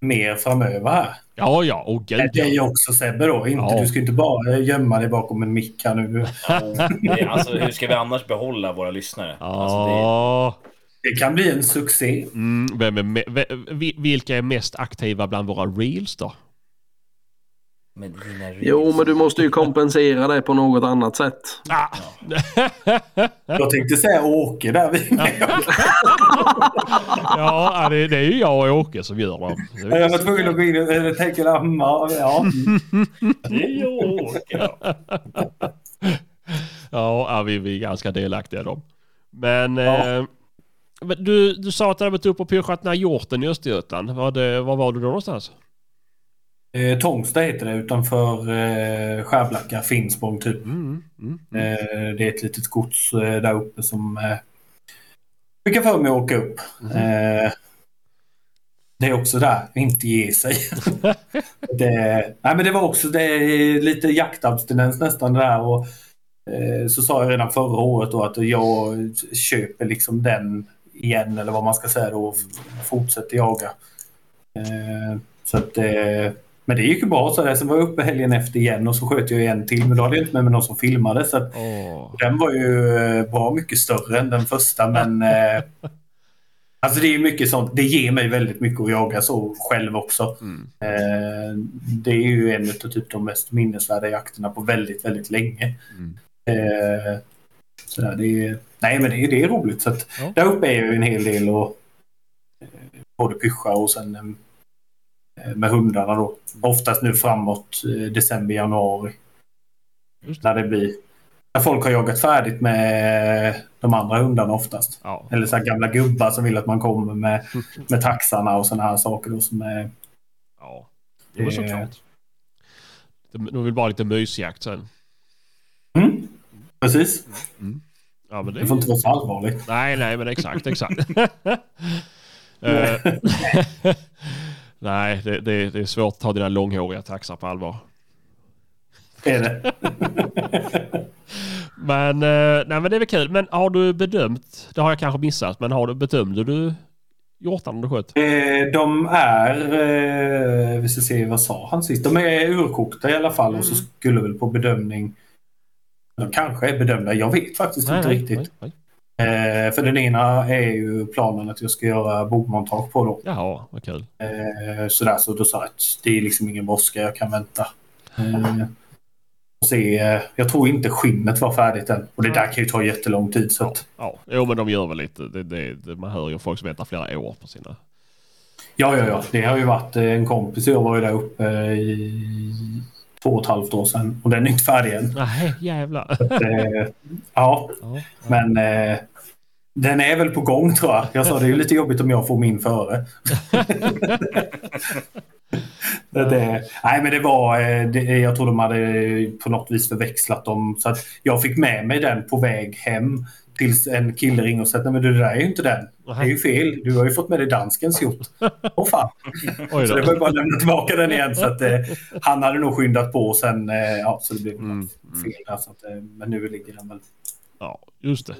mer framöver här. Ja, ja, och gud Det är ja. ju också Sebbe då. Inte, Ja. Du ska inte bara gömma dig bakom en mick här nu. Är, alltså, hur ska vi annars behålla våra lyssnare? Alltså, det Ja. Det kan bli en succé. Mm, vem är me- vilka är mest aktiva bland våra reels då? med dina Jo, men du måste ju kompensera det på något annat sätt. Ah. Jag tänkte säga Åke där. Vi Ja, det, det är ju jag och Åke som gör dem. Jag var tvungen att gå in och tänka, ja, ja. Det är jag. Ja. Ja, ja, vi, vi är ganska delaktiga i dem. Men, Ja. eh, men du, du sa att du hade varit uppe och pyschat den här hjorten i Östergötland. Var, det, var var du då någonstans? Eh, Tångsta heter det utanför eh, Skärblacka, Finspång typ. Mm, mm, mm. Eh, det är ett litet gods eh, där uppe som eh, fick jag för mig att åka upp. Eh, det är också där, inte ge sig. det, nej, men det var också det lite jaktabstinens nästan där. Och, eh, så sa jag redan förra året att jag köper liksom den igen eller vad man ska säga då och fortsätter jaga. Eh, så att, eh, men det gick ju bra så där. Sen var jag uppe helgen efter igen och så sköt jag en till. Men då hade jag inte med mig någon som filmade. Så att, Åh. den var ju eh, bra mycket större än den första men eh, Alltså det är mycket sånt. Det ger mig väldigt mycket att jaga så själv också. Mm. Eh, det är ju en av typ de mest minnesvärda jakterna på väldigt, väldigt länge. Mm. Eh, sådär, det är, nej men det är, det är roligt. Så att, Ja. Där uppe är jag en hel del och eh, både pyscha och sen eh, med hundarna då. Oftast nu framåt eh, december, januari. Just det. När det blir när folk har jagat färdigt med de andra hundarna oftast. Ja. Eller så här gamla gubbar som vill att man kommer med, med taxarna och sådana här saker. Då, som är, ja. Men Eh. såklart. De vill bara lite mysjakt sen. mm, precis. Ja, men det Det får inte vara för allvarligt. Nej, nej, men exakt, exakt. Eh, nej, det, det, det är svårt att ta dina långhåriga taxar på allvar. Det är det. Men, eh, nej, men det är väl kul. Men har du bedömt, det har jag kanske missat, men har du bedömde du hjortarna du sköt? Eh, de är, vi ska se vad sa han sist, de är urkokta i alla fall och så skulle väl på bedömning, de kanske är bedömda, jag vet faktiskt inte riktigt. nej, nej. Eh, för den ena är ju planen att jag ska göra bokmontage på då. Jaha, vad kul. Eh, sådär, så då sa jag att det är liksom ingen brådska, jag kan vänta. Eh, och se, eh, jag tror inte skinnet var färdigt än. Och det där kan ju ta jättelång tid. Så att, Ja, jo men de gör väl lite, det, det, det, man hör ju folk som väntar flera år på sina... ja, ja, ja. Det har ju varit eh, en kompis jag var ju där uppe i två och ett halvt år sedan. Och den är inte färdig än. Nej, jävlar. Eh, ja, Ja, men eh, den är väl på gång tror jag. Jag sa det är lite jobbigt om jag får min före. det, det, nej men det var, eh, det, jag tror de hade på något vis förväxlat dem. Så att jag fick med mig den på väg hem. Tills en kille ringde och sa nej men du, det där är ju inte den. Det är ju fel. Du har ju fått med dig danskens hjort. Åh fan. Oj Så det var bara att lämna tillbaka den igen. Så att, eh, han hade nog skyndat på och sen, eh, ja så det blev Mm, något fel där. Så att, eh, men nu ligger den väl. Ja, just det.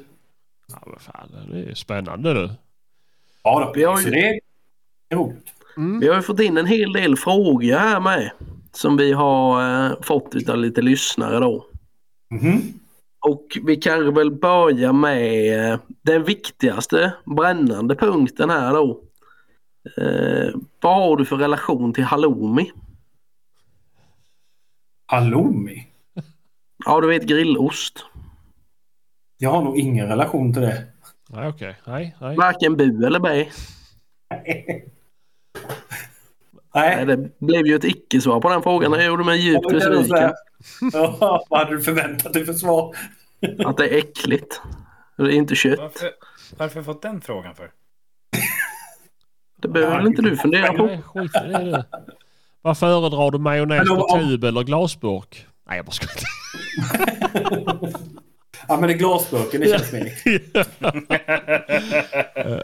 Ja, men fan, det är spännande du. Ja då, Vi har ju- så det är roligt. Vi har ju fått in en hel del frågor här med. Som vi har eh, fått av lite lyssnare då. Mhm. Och vi kan väl börja med eh, den viktigaste brännande punkten här då. Eh, vad har du för relation till halloumi? Halloumi? Ja, du vet grillost. Jag har nog ingen relation till det. Nej, okej. Nej, nej. Varken bu eller bä. Nej, Nej. det blev ju ett icke-svar på den frågan. Jag gjorde mig djupt det besviken. Ja, vad hade du förväntat dig för svar? Att det är äckligt. Det är inte kött. Varför, varför har jag fått den frågan för? Det behöver väl inte du fundera på. Nej, skit i det du. Vad föredrar du? Majonnäs på tub eller glasburk? Nej, jag bara skojar. Ja, men det är glasburken, det känns mer.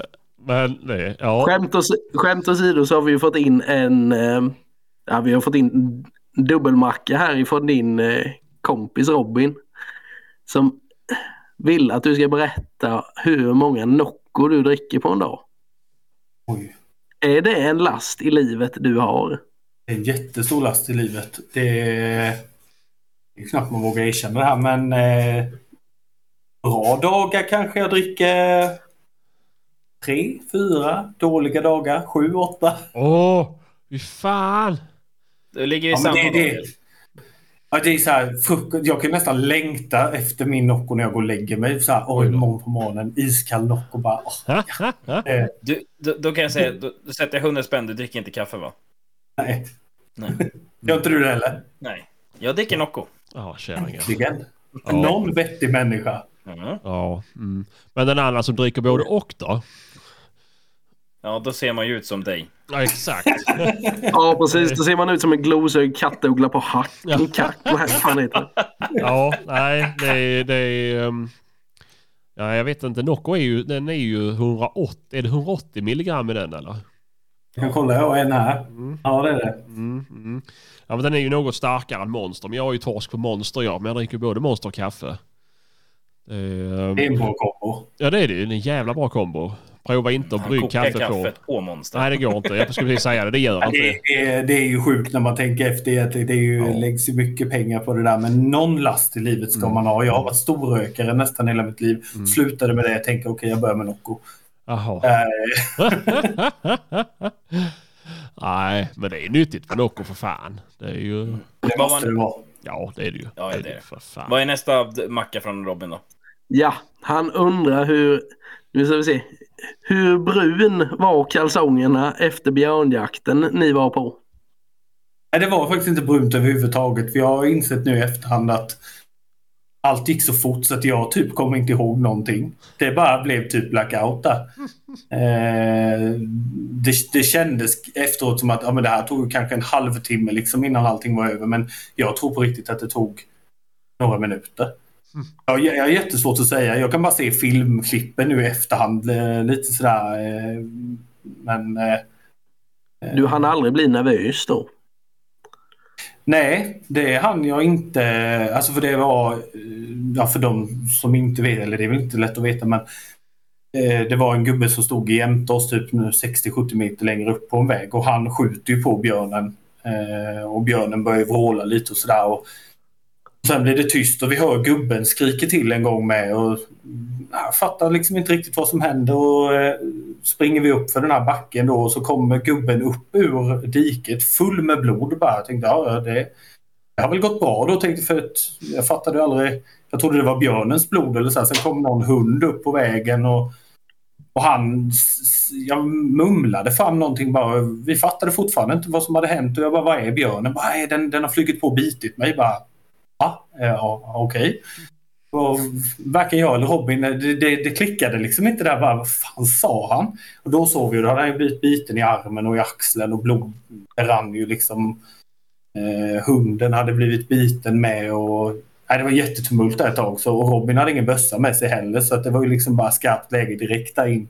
Men nej, ja. Skämt, ås, skämt åsido så har vi ju fått in en... Eh, ja, vi har fått in dubbelmacka här ifrån din eh, kompis Robin. Som vill att du ska berätta hur många Nocco du dricker på en dag. Oj. Är det en last i livet du har? Det är en jättestor last i livet. Det är, det är knappt man vågar erkänna det här men eh, bra dagar kanske jag dricker tre, fyra. Dåliga dagar sju, åtta. Åh, fy fan. Du ligger i Ja, samma det, det, ja, det är så här, frukost, jag kan nästan längta efter min Nocco när jag går och lägger mig. Så här, oj, imorgon på morgonen, iskall Nocco bara. åh, eh, Du, då, då kan jag säga, då, då sätter jag 100 spänn, du dricker inte kaffe va? nej, Nej. gör inte du det heller? Nej. Jag dricker Nocco. Ja. Äntligen. Ja. Någon vettig människa. Mm. Ja. Mm. Men den andra som dricker både och då? Ja, då ser man ju ut som dig. Ja, exakt. Ja precis, då ser man ut som en glosögd kattuggla på hack. Ja. En kack, vad fan heter det? Ja, nej, det är... Det är um... Ja, jag vet inte. Nocco är ju, den är ju 180. Är det 180 milligram i den eller? Jag kan kolla, jag en här. Mm. Ja, det är det. Mm, mm. Ja, men den är ju något starkare än Monster. Men jag har ju torsk på Monster jag. Men jag dricker både Monster och kaffe. Det är, um... Det är en bra kombo. Ja, det är det ju. Det är en jävla bra kombo. Prova inte att brygga kaffe på... på Monster. Nej, det går inte. Jag skulle precis säga det. Det gör inte det. Det är, det är ju sjukt när man tänker efter. egentligen. Det är ju, Ja. läggs ju mycket pengar på det där. Men någon last i livet ska Mm. man ha. Jag har varit storrökare nästan hela mitt liv. Mm. Slutade med det. Jag tänker okej, jag börjar med Nocco. Jaha. Eh, Nej, men det är nyttigt med Nocco för fan. Det är ju... det Vad måste det vara. Ja, det är det ju. Ja, det är det. För fan. Vad är nästa macka från Robin då? Ja, han undrar hur... Nu ska vi se. Hur brun var kalsongerna efter björnjakten ni var på? Nej, det var faktiskt inte brunt överhuvudtaget. För jag har insett nu i efterhand att allt gick så fort så att jag typ kommer inte ihåg någonting. Det bara blev typ blackout där. Eh, det, det kändes efteråt som att ja, men det här tog kanske en halvtimme liksom innan allting var över. Men jag tror på riktigt att det tog några minuter. Ja, jag jag har jättesvårt att säga. Jag kan bara se filmklippen nu i efterhand. eh, Lite sådär. eh, Men... eh, Du hann aldrig bli nervös då? Nej, det hann jag inte. Alltså för det var, ja för de som inte vet, eller det är väl inte lätt att veta men eh, det var en gubbe som stod jämte oss typ nu 60-70 meter längre upp på en väg och han skjuter ju på björnen. Eh, och björnen börjar vråla lite och sådär. Och sen blir det tyst och vi hör gubben skrika till en gång med och jag fattar liksom inte riktigt vad som händer och eh, springer vi upp för den här backen då och så kommer gubben upp ur diket full med blod bara. Jag tänkte ja, det, det har väl gått bra då tänkte jag för att jag fattade aldrig. Jag trodde det var björnens blod eller så här. Sen kom någon hund upp på vägen och, och han jag mumlade fram någonting bara. Vi fattade fortfarande inte vad som hade hänt och jag bara vad är björnen? Bara, den, den har flugit på och bitit mig. Bara, ja, eh, ja okej. Och varken jag eller Robin, eh, det, det, det klickade liksom inte där. Bara, vad fan sa han? Och då såg vi ju, då hade han ju blivit biten i armen och i axeln och blod rann ju liksom. Eh, hunden hade blivit biten med och nej, det var jättetumult där ett tag. Så, och Robin hade ingen bössa med sig heller så att det var ju liksom bara skarpt läge direkt där in.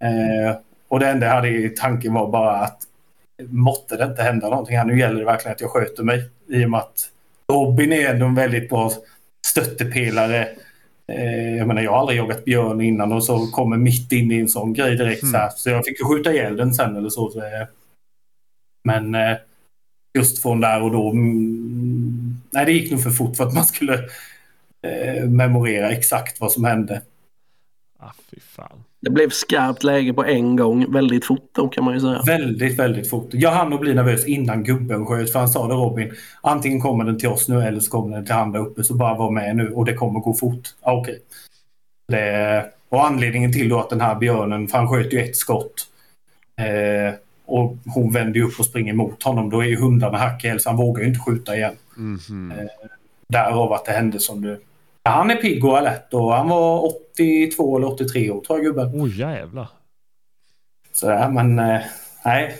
Eh, och det enda jag hade i tanken var bara att måtte det inte hända någonting här. Nu gäller det verkligen att jag sköter mig i och med att Robin är ändå en väldigt bra stöttepelare. Eh, jag menar, jag har aldrig jagat björn innan och så kommer mitt in i en sån grej direkt så här. Så jag fick ju skjuta ihjäl den sen eller så. eh, men eh, just från där och då. Mm, nej, det gick nog för fort för att man skulle memorera exakt vad som hände. Ah, fy fan. Det blev skarpt läge på en gång väldigt fort då kan man ju säga. Väldigt, väldigt fort. Jag hann att bli nervös innan gubben sköt. För han sa det Robin. Antingen kommer den till oss nu eller så kommer den till han där uppe. Så bara var med nu och det kommer gå fort. Ah, Okej. Det- Och anledningen till då att den här björnen, för han sköt ju ett skott. Eh, och hon vänder ju upp och springer mot honom. Då är ju hundarna hack i så han vågar ju inte skjuta igen. Mhm. Därav att det hände som du... Han är pigg och alert och han var 82 eller 83 år tror jag gubben. Oj jävlar. Sådär, men... Eh, nej,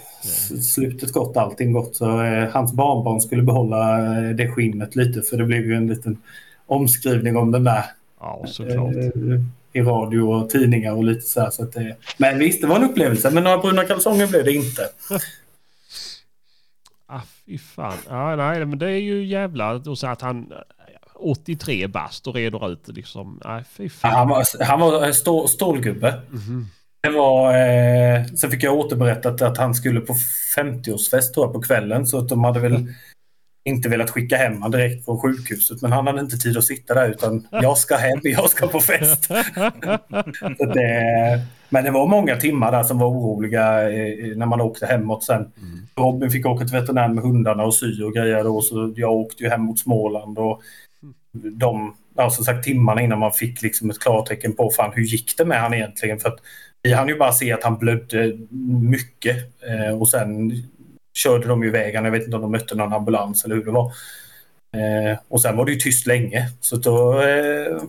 slutet gott, allting gott. Så eh, hans barnbarn skulle behålla eh, det skinnet lite för det blev ju en liten omskrivning om den där Ja, såklart. eh, i radio och tidningar och lite så här. Så att det, men visst, det var en upplevelse. Men några bruna kalsonger blev det inte. Ah, fy fan. Ja, nej, men det är ju jävla... Och så att han... 83 bast och reder ut liksom. Nej, fy fan. Han var, han var stå, stålgubbe. Mhm. Det var, eh, sen fick jag återberättat att han skulle på 50-årsfest tror jag, på kvällen. Så att de hade väl inte velat skicka hem honom direkt från sjukhuset. Men han hade inte tid att sitta där utan jag ska hem, jag ska på fest. Det, men det var många timmar där som var oroliga eh, när man åkte hemåt sen. Robin fick åka till veterinären med hundarna och sy och grejer då. Så jag åkte ju hem mot Småland och de, som sagt timmarna innan man fick liksom ett klartecken på fan hur gick det med han egentligen. För att vi hann ju bara se att han blödde mycket eh, och sen körde de ju iväg han. Jag vet inte om de mötte någon ambulans eller hur det var. Eh, och sen var det ju tyst länge. Så då eh,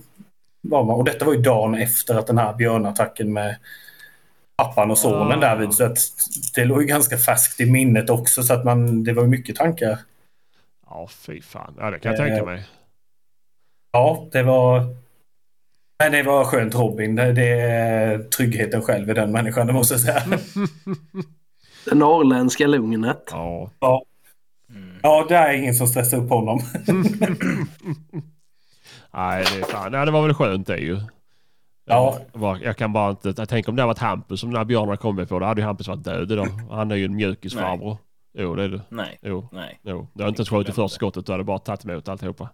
var man, och detta var ju dagen efter att den här björnattacken med pappan och sonen Ah. därvid. Så att det låg ju ganska färskt i minnet också så att man, det var ju mycket tankar. Ja, fy fan. Ja, det kan jag tänka Eh, mig. Ja, det var... Men det var skönt Robin. Det, det är tryggheten själv i den människan, det måste jag säga. Det norrländska lugnet. Ja. Mm. Ja, det är ingen som stressar upp honom. Nej, det är fan. Nej, det var väl skönt det ju. Ja. Jag, jag kan bara inte... Jag tänker om det hade varit Hampus som den här björnarna kommit på. Då hade ju Hampus varit död idag. Han är ju en mjukisfarbror. Jo, det är det. Nej, Jo, nej. jo. Du har inte ens skjutit första skottet. Du hade bara tagit emot alltihopa.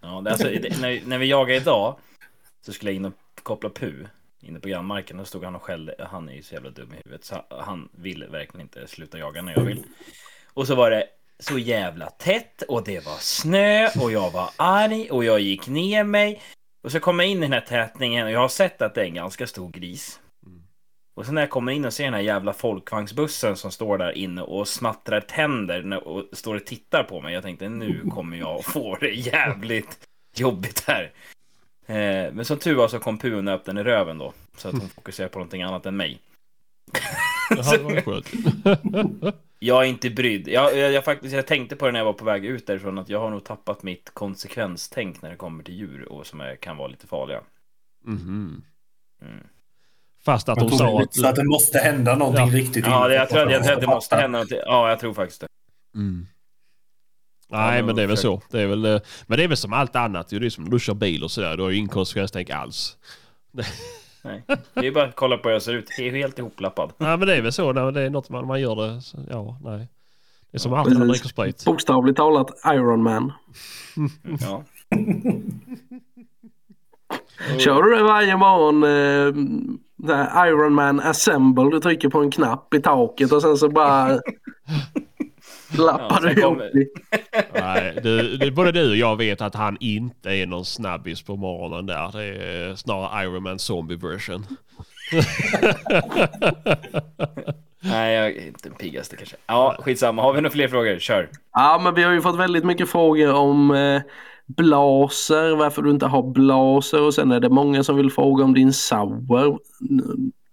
Ja, det, alltså, det, när, när vi jagade idag så skulle jag in och koppla pu inne på grannmarken. Då stod han och skällde. Han är ju så jävla dum i huvudet så han vill verkligen inte sluta jaga när jag vill. Och så var det så jävla tätt och det var snö och jag var arg och jag gick ner mig. Och så kom jag in i den här tätningen och jag har sett att det är en ganska stor gris. Och sen när jag kommer in och ser den här jävla folkvagnsbussen som står där inne och smattrar tänder och står och tittar på mig. Jag tänkte nu kommer jag få det jävligt jobbigt här. Eh, men som tur var så kom pun och öppnade röven då. Så att hon fokuserar på någonting annat än mig. Det hade varit skönt. Jag är inte brydd. Jag, jag, jag, faktiskt, jag tänkte på det när jag var på väg ut därifrån att jag har nog tappat mitt konsekvenstänk när det kommer till djur och som är, kan vara lite farliga. Mhm. Mm. Fast att hon sa det, att... så att det måste hända någonting Ja. riktigt Ja, det, jag, tror, att- jag det för måste hända någonting. Ja, jag tror faktiskt det. Mm. Nej, men det är väl så. Det är väl, eh, men det är väl som allt annat. Det är som när du kör bil och sådär. Du har ju ingen konsekvenstänk alls. Nej. Det är bara att kolla på hur jag ser ut. Jag är helt ihoplappad. Nej, men det är väl så när det är något man, man gör det. Så, ja, nej. Det är som alltid när man dricker sprit. Bokstavligt talat Iron Man. Ja. Kör du det varje morgon? Eh, det Iron Man Assemble. Du trycker på en knapp i taket och sen så bara lappar Ja, du ihop. Nej, du, det, både du och jag vet att han inte är någon snabbis på morgonen där. Det är snarare Iron Man Zombie version. Nej, jag är inte den piggaste kanske. Ja, skitsamma. Har vi några fler frågor? Kör. Ja, men vi har ju fått väldigt mycket frågor om eh, blaser, varför du inte har blaser och sen är det många som vill fråga om din Sauer,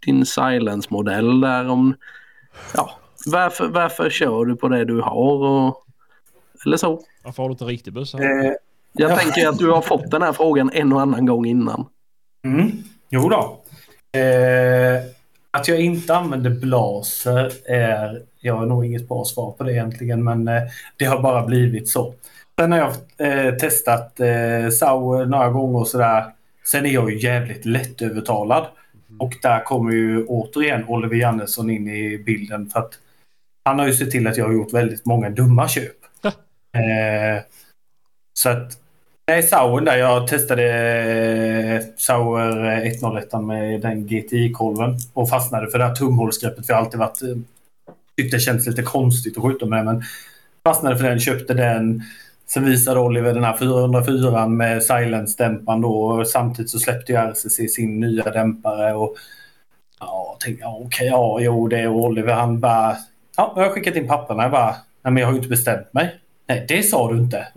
din Silence-modell där om ja, varför, varför kör du på det du har och eller så. Varför har du inte en riktig bössa? Eh, Jag Ja. tänker att du har fått den här frågan en och annan gång innan. Mm. Jo då. Eh, att jag inte använder blaser är... Jag har nog inget bra svar på det egentligen, men eh, det har bara blivit så. Sen har jag eh, testat eh, Sauer några gånger och sådär. Sen är jag ju jävligt lättövertalad. Och där kommer ju återigen Oliver Jannesson in i bilden för att han har ju sett till att jag har gjort väldigt många dumma köp. eh, så att Nej, Sauern där. Jag testade eh, Sauer 101 med den GTI-kolven och fastnade för det här tumhålsgreppet. För jag har alltid varit, eh, tyckt det känns lite konstigt att skjuta med men fastnade för den, köpte den. Sen visade Oliver den här 404 med silence-dämparen då och samtidigt så släppte ju RCC sin nya dämpare och ja, jag tänkte ja, okej, ja, jo det är Oliver. Han bara, ja, jag har skickat in papperna. Jag bara, nej men jag har ju inte bestämt mig. Nej, det sa du inte.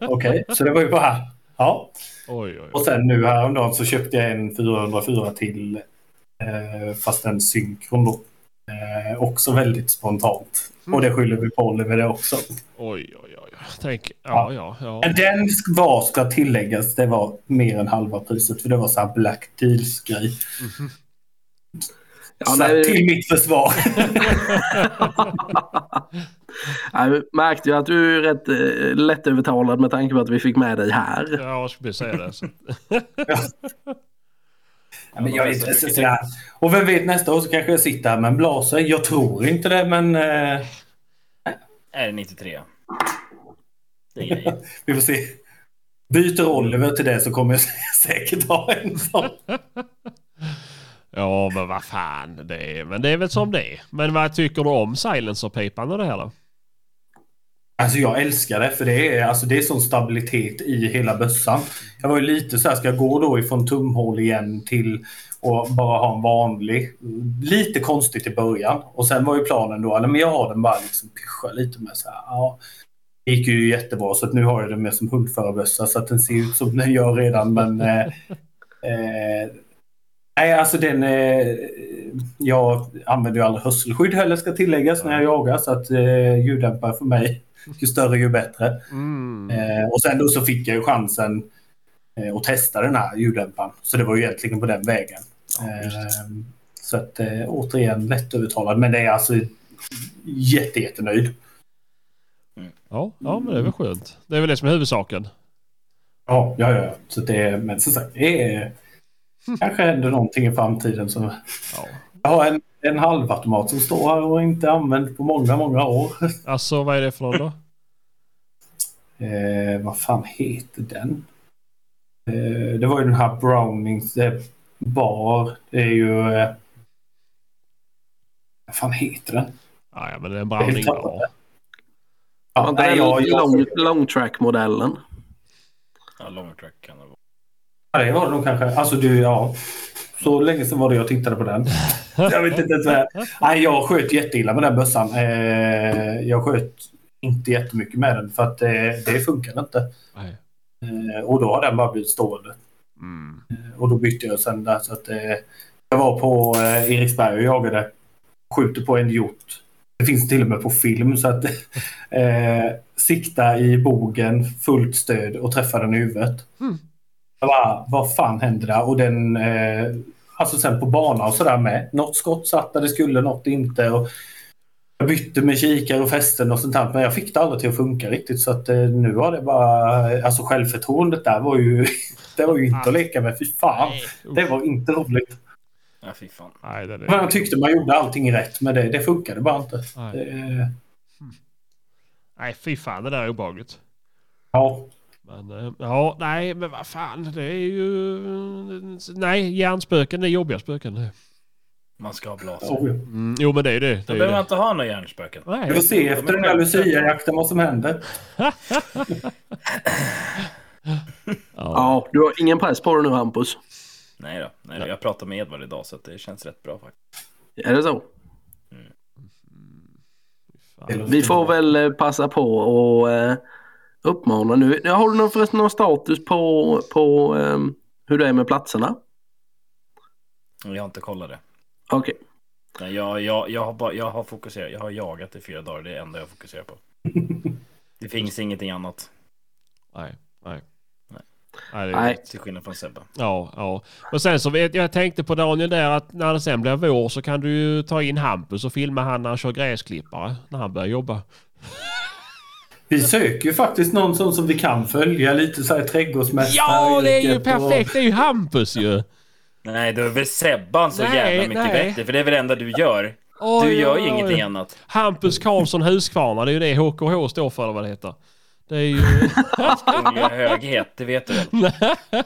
Okej, så det var ju bara... Ja. Oj, oj, Och oj. sen nu häromdagen så köpte jag en 404 till. Eh, fast en synkron då. Eh, också väldigt spontant. Och det skyller vi på Oliver det också. Oj, oj. Tänk, ja, ja, ja. Men den var, ska tilläggas, det var mer än halva priset. För det var så här Black Deals-grej. Ja, så nej, till mitt försvar. jag märkte ju att du är rätt eh, lättövertalad med tanke på att vi fick med dig här. Ja, jag skulle säga det. Ja, men jag är inte så sådär. Och vem vet, nästa år så kanske jag sitter här med en blaser. Jag tror inte det, men eh, Är det 93? Det vi får se. Byter Oliver till det så kommer jag säkert ha en sån. Ja, men vad fan. Det är, men det är väl som det är. Men vad tycker du om silencer-pipan och det här då? Alltså jag älskar det för det är, alltså, det är sån stabilitet i hela bössan. Jag var ju lite så här, ska jag gå då ifrån tumhål igen till och bara ha en vanlig? Lite konstigt i början. Och sen var ju planen då, eller men jag har den bara liksom pyscha lite med så här, ja. Det gick ju jättebra så att nu har jag den mer som hundförarbössa så att den ser ut som den gör redan men eh, eh, Nej, alltså den... Eh, jag använder ju aldrig hörselskydd heller ska tilläggas när jag jagar så att eh, ljuddämpare för mig, ju större ju bättre. Mm. Eh, och sen då så fick jag ju chansen eh, att testa den här ljuddämparen. Så det var ju egentligen på den vägen. Eh, så att eh, återigen lättövertalad men det är alltså jätte, jättenöjd. Ja, ja, men det är väl skönt. Det är väl det som är huvudsaken. Ja, ja, ja. Så det, men som sagt, det är kanske händer någonting i framtiden. Som, Ja. jag har en, en halvautomat som står här och inte använd på många, många år. Alltså, vad är det för någon då? Eh, vad fan heter den? Eh, det var ju den här Brownings eh, bar. Det är ju... Eh, vad fan heter den? Ja, ja men det är en browning bar. Ja, inte nej, jag, jag, long, long track-modellen? Ja, long track kan det vara. Ja, det var det nog kanske. Alltså du, ja. Så länge sedan var det jag tittade på den. jag vet inte ens vad. Nej, jag sköt jätteilla med den bössan. Eh, jag sköt inte jättemycket med den för att eh, det funkar inte. Eh, och då har den bara blivit stående. Mm. Eh, och då bytte jag sen där så att eh, jag var på eh, Eriksberg och jagade. Skjuter på en hjort. Det finns till och med på film så att eh, sikta i bogen, fullt stöd och träffa den i huvudet. Mm. Jag bara, vad fan hände där? Och den, eh, alltså sen på bana och sådär med. Något skott satt där det skulle, något inte. Och jag bytte med kikare och fästen och sånt här, men jag fick det aldrig till att funka riktigt. Så att eh, nu var det bara, alltså självförtroendet där var ju, det var ju inte att leka med. Fy fan, det var inte roligt. Ja, fy fan. Nej, det Men jag tyckte man gjorde allting rätt, men det, det funkade bara inte. Nej. Det, Nej, fy fan, det där är obehagligt. ja, Men, eh, ja, nej, men vad fan, det är ju... Nej, hjärnspöken är jobbiga spöken. det. Man ska ha blaser. oh, ja. Mm, jo, men det är det. det, Då behöver man det. inte ha några hjärnspöken. Vi får se efter den där Lucia-jakten vad som händer. ja. Ja, du har ingen press på dig nu Hampus. Nej då. Nej, då. Jag pratade med Edvard idag så att det känns rätt bra faktiskt. Är det så? Fan. Vi får väl eh, passa på och eh, uppmana nu. Har du någon, förresten någon status på, på eh, hur det är med platserna? Jag har inte kollat det. Okej. Nej, jag, jag, jag, har bara, jag har fokuserat. Jag har jagat i fyra dagar. Det är det enda jag fokuserar på. Det finns ingenting annat. Nej, nej. Nej. Nej, det är Nej. Till skillnad från Sebbe. Ja, ja. Och sen så vet jag, jag tänkte på Daniel där att när det sen blir vår så kan du ju ta in Hampus och filma han när han kör gräsklippare. När han börjar jobba. Vi söker ju faktiskt någon sån som vi kan följa lite så här trädgårdsmästare. Ja, det är ju och- perfekt! Det är ju Hampus ju! Nej, då är väl Sebban så Nej, jävla mycket nej. bättre. För det är väl det enda du gör. Oj, Du gör ju oj. ingenting annat. Hampus Karlsson Husqvarna, det är ju det HKH står för eller vad det heter. Det är ju... Kungliga höghet, det vet du väl?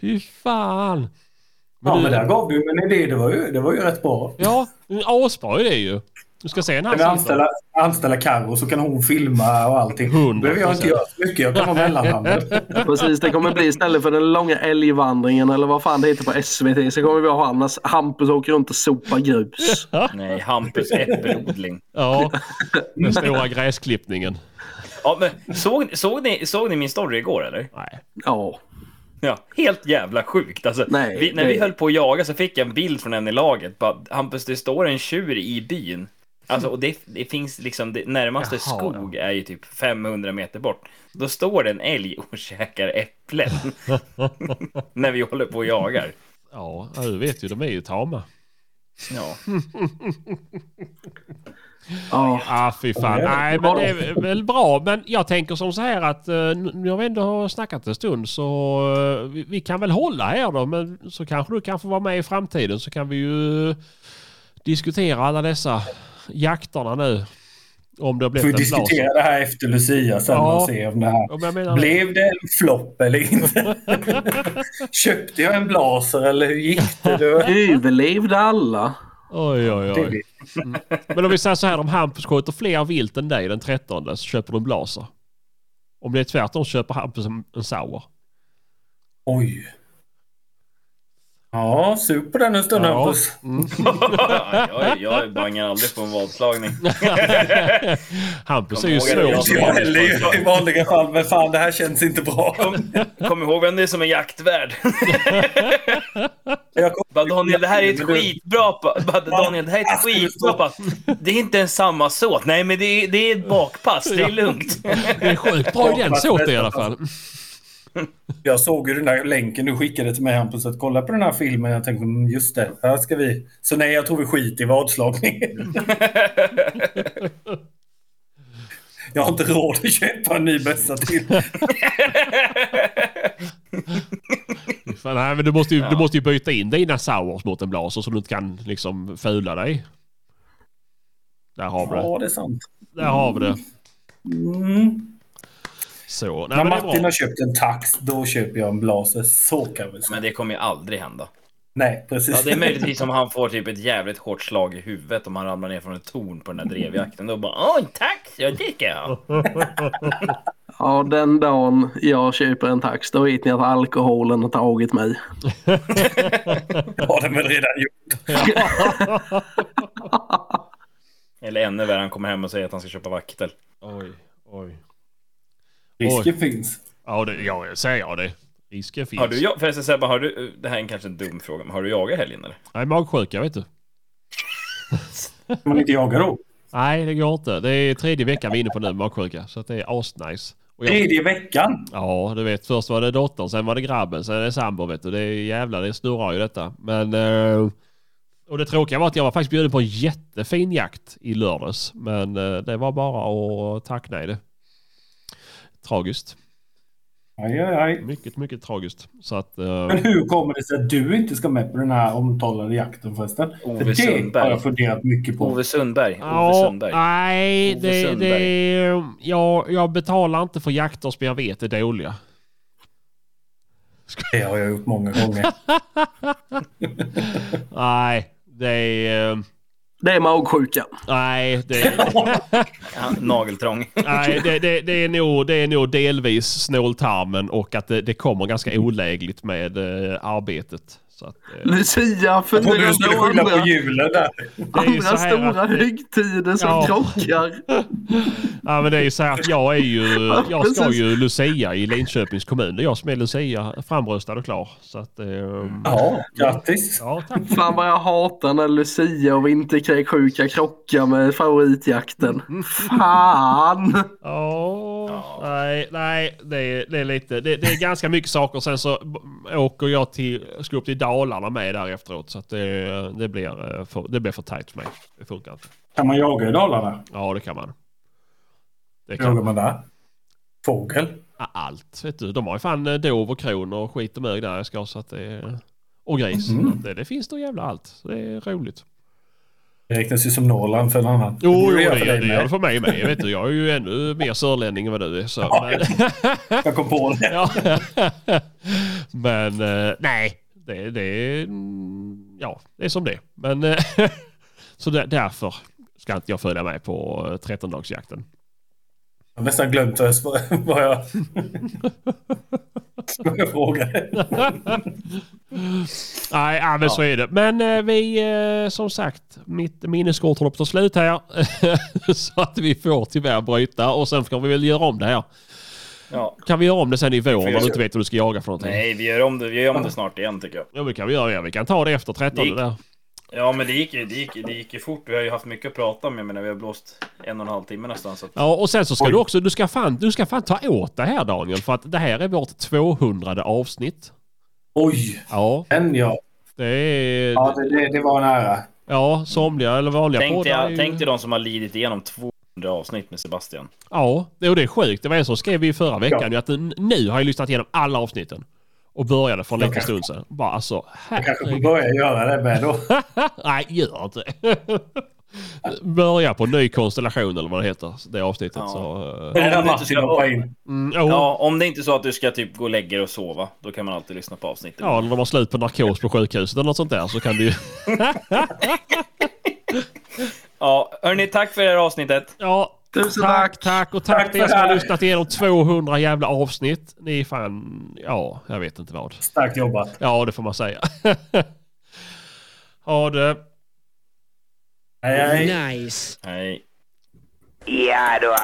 Fy fan! Men Ja, du- men där gav du en idé. Det var ju, det var ju rätt bra. Ja, asbra är det ju. Du ska se när Kan vi han sitter. anställa, anställa Carro så kan hon filma och allting. Då 100%. behöver jag inte göra så mycket. Jag kan vara mellanhanden. Precis, det kommer bli istället för den långa älgvandringen eller vad fan det heter på SVT så kommer vi ha när Hampus åker runt och sopar grus. Nej, Hampus äppelodling. Ja, den stora gräsklippningen. Ja, men såg, såg, ni, såg ni min story igår eller? Nej. Ja. Ja, helt jävla sjukt. Alltså, Nej, vi, när det- vi höll på att jaga så fick jag en bild från en i laget. Bara, Hampus, det står en tjur i byn. Alltså, och det, det finns liksom, det närmaste Jaha, skog är ju typ 500 meter bort. Då står det en älg och käkar äpplen. när vi håller på och jagar. Ja, du vet ju, de är ju tama. Ja. Ja. Ah, fy fan. Ja, Nej, men det är väl bra. Men jag tänker som så här att uh, nu har vi ändå snackat en stund så eh, vi, vi kan väl hålla här då. Men så kanske du kan få vara med i framtiden så kan vi ju diskutera alla dessa jakterna nu. Om det har Får vi blivit en blaser. diskutera det här efter Lucia sen Ja. och se om det här menar, Blev det en flopp eller inte? Köpte jag en blaser eller hur gick det? Då? Överlevde alla? Oj, oj, oj. vet- Men om vi säger så här, om Hampus skjuter fler vilt än dig den 13 så köper du en blaser. Om det är tvärtom så köper Hampus en, en sauer. Oj. Ja, sup på den en stund Ja. Hampus. Mm. jag, jag bangar aldrig på en vadslagning. Hampus är ju Kom svår. jag- Jag häller ju i vanliga fall, men fan det här känns inte bra. Kom ihåg vem det är som är jaktvärd. Jag kom... Bara, Daniel, det här är ett skitbra bara, Daniel, det här är ett skitbra pass. Det är inte en samma såt. Nej, men det är, det är ett bakpass. Det är lugnt. Det är sjukt bra i den såten i alla fall. Jag såg ju den där länken du skickade till mig Hampus, att kolla på den här filmen. Jag tänkte, mm, just det, här ska vi... Så nej, jag tror vi skiter i vadslagning. Jag har inte råd att köpa en ny bössa till. Fan, nej, men du, måste ju, du måste ju byta in dina sours mot en blaser så du inte kan liksom fula dig. Där har vi det. Ja, det är sant. Där har vi det. Mm. Så. Nej, När Martin bra. har köpt en tax, då köper jag en blaser. Så kan vi säga. Men det kommer ju aldrig hända. Nej, precis. Ja, det är möjligtvis om han får typ ett jävligt hårt slag i huvudet om han ramlar ner från ett torn på den där drevjakten. Då bara åh, tack, ja det ska jag. Ja, den dagen jag köper en tax, då vet ni att alkoholen har tagit mig. har den väl redan gjort. Eller ännu värre, han kommer hem och säger att han ska köpa vaktel. Oj, oj. Risken finns. Ja, det, ja, säger jag det. Risken finns. Har du, förresten Sebbe, har du, det här är en kanske en dum fråga, men har du jagat helgen eller? Nej, magsjuka vet du. Man inte jaga då? Nej, det går inte. Det är tredje veckan vi är inne på nu, magsjuka. Så att det är asnice. Och jag, Tredje veckan? ja, du vet. Först var det dottern, sen var det grabben, sen är det sambo vet du. Det är jävlar, det snurrar ju detta. Men... Eh, och det tråkiga var att jag var faktiskt bjuden på en jättefin jakt i lördags. Men eh, det var bara att tacka nej det. Tragiskt. Aj, aj, aj. Mycket, mycket tragiskt. Så att... eh, Men hur kommer det sig att du inte ska med på den här omtalade jakten förresten? Ove För det Sundberg. har jag funderat mycket på. Ove Sundberg. Ove Ja, Sundberg. nej, Ove det, Sundberg. det, jag, jag betalar inte för jakter som jag vet är dåliga. Det har jag gjort många gånger. Nej, det är... eh, Det är magsjuka. Nej, det, Ja, nageltrång. nej det, det, det, är nog, det är nog delvis snåltarmen och att det, det kommer ganska olägligt med eh, arbetet. Så att, eh, Lucia, skulle och skylla andra, på julen där. är andra så här stora att- högtider som Ja. krockar. Ja men det är ju så här att jag är ju, jag ska ju Lucia i Linköpings kommun. Det är jag som är Lucia, framröstad och klar. Så att, eh, Ja, grattis. ja tack. Fan vad jag hatar när Lucia och vinterkräksjuka krockar med favoritjakten. Fan! Ja, nej, nej, det är, det är lite, det, det är ganska mycket saker. Sen så åker jag till, ska upp till Dalarna med där efteråt. Så att det, det, blir, eh, för, det blir för tajt för mig. Det funkar inte. Kan man jaga i Dalarna? Ja, det kan man. Det kan jagar man. där? Fågel? Allt, vet du. De har ju fan eh, dov och kron och skit och mög där jag ska. Så att det, och gris. Att Det, det finns då jävla allt. Så det är roligt. Det räknas ju som Norrland för en annan. Jo, jo det, gör det gör det för mig med. Jag, vet, du, jag är ju ännu mer sörlänning än vad du är. Så, Ja, men, Jag kom på det. Ja. Men eh, nej, det, det är... mm, Ja, det är som det. Men eh, så där, därför ska inte jag följa med på eh, 13-dagsjakten. Jag har nästan glömt vad jag, vad jag, frågade. Nej, ja, men så är det. Men eh, vi, eh, som sagt, mitt minneskort håller på att ta slut här. så att vi får tyvärr bryta och sen ska vi väl göra om det här. Ja. Kan vi göra om det sen i vår när jag du inte vet vad du ska jaga för någonting? Nej, vi gör om det, vi gör om det snart igen tycker jag. Ja, det kan vi göra. Ja. Vi kan ta det efter 13 gick- där. Ja, men det gick ju det gick, det gick ju fort. Vi har ju haft mycket att prata om. Jag menar, vi har blåst en och en halv timme nästan. Så att... Ja, och sen så ska Oj. du också, du ska, fan, du ska fan ta åt det här Daniel. För att det här är vårt 200 avsnitt. Oj, Ja, den ja. det är... Ja, det, det, det var nära. Ja, somliga eller vanliga Tänk poddar ju- tänk dig de som har lidit igenom 200 avsnitt med Sebastian. Ja, det och det är sjukt. Det var en som skrev i förra veckan Ja. att nu har jag lyssnat igenom alla avsnitten. Och började för en liten stund sedan. Bara alltså, Jag kanske får börja göra det med då. Nej, gör inte Börja på ny konstellation eller vad det heter. Det avsnittet. Ja. Så, Det är där Om ska- in. mm, jo. Ja, om det inte är så att du ska typ gå och lägga dig och sova, då kan man alltid lyssna på avsnittet. Ja, när de har slut på narkos på sjukhuset eller något sånt där så kan du ju... Ja, hörni, tack för det här avsnittet. Ja, Tusen tack, tack. tack och tack Tack till er som har lyssnat igenom 200 jävla avsnitt. Ni är fan... Ja, jag vet inte vad. Starkt jobbat. Ja, det får man säga. ha det. Hej, hej. Nice. Hej. Ja då.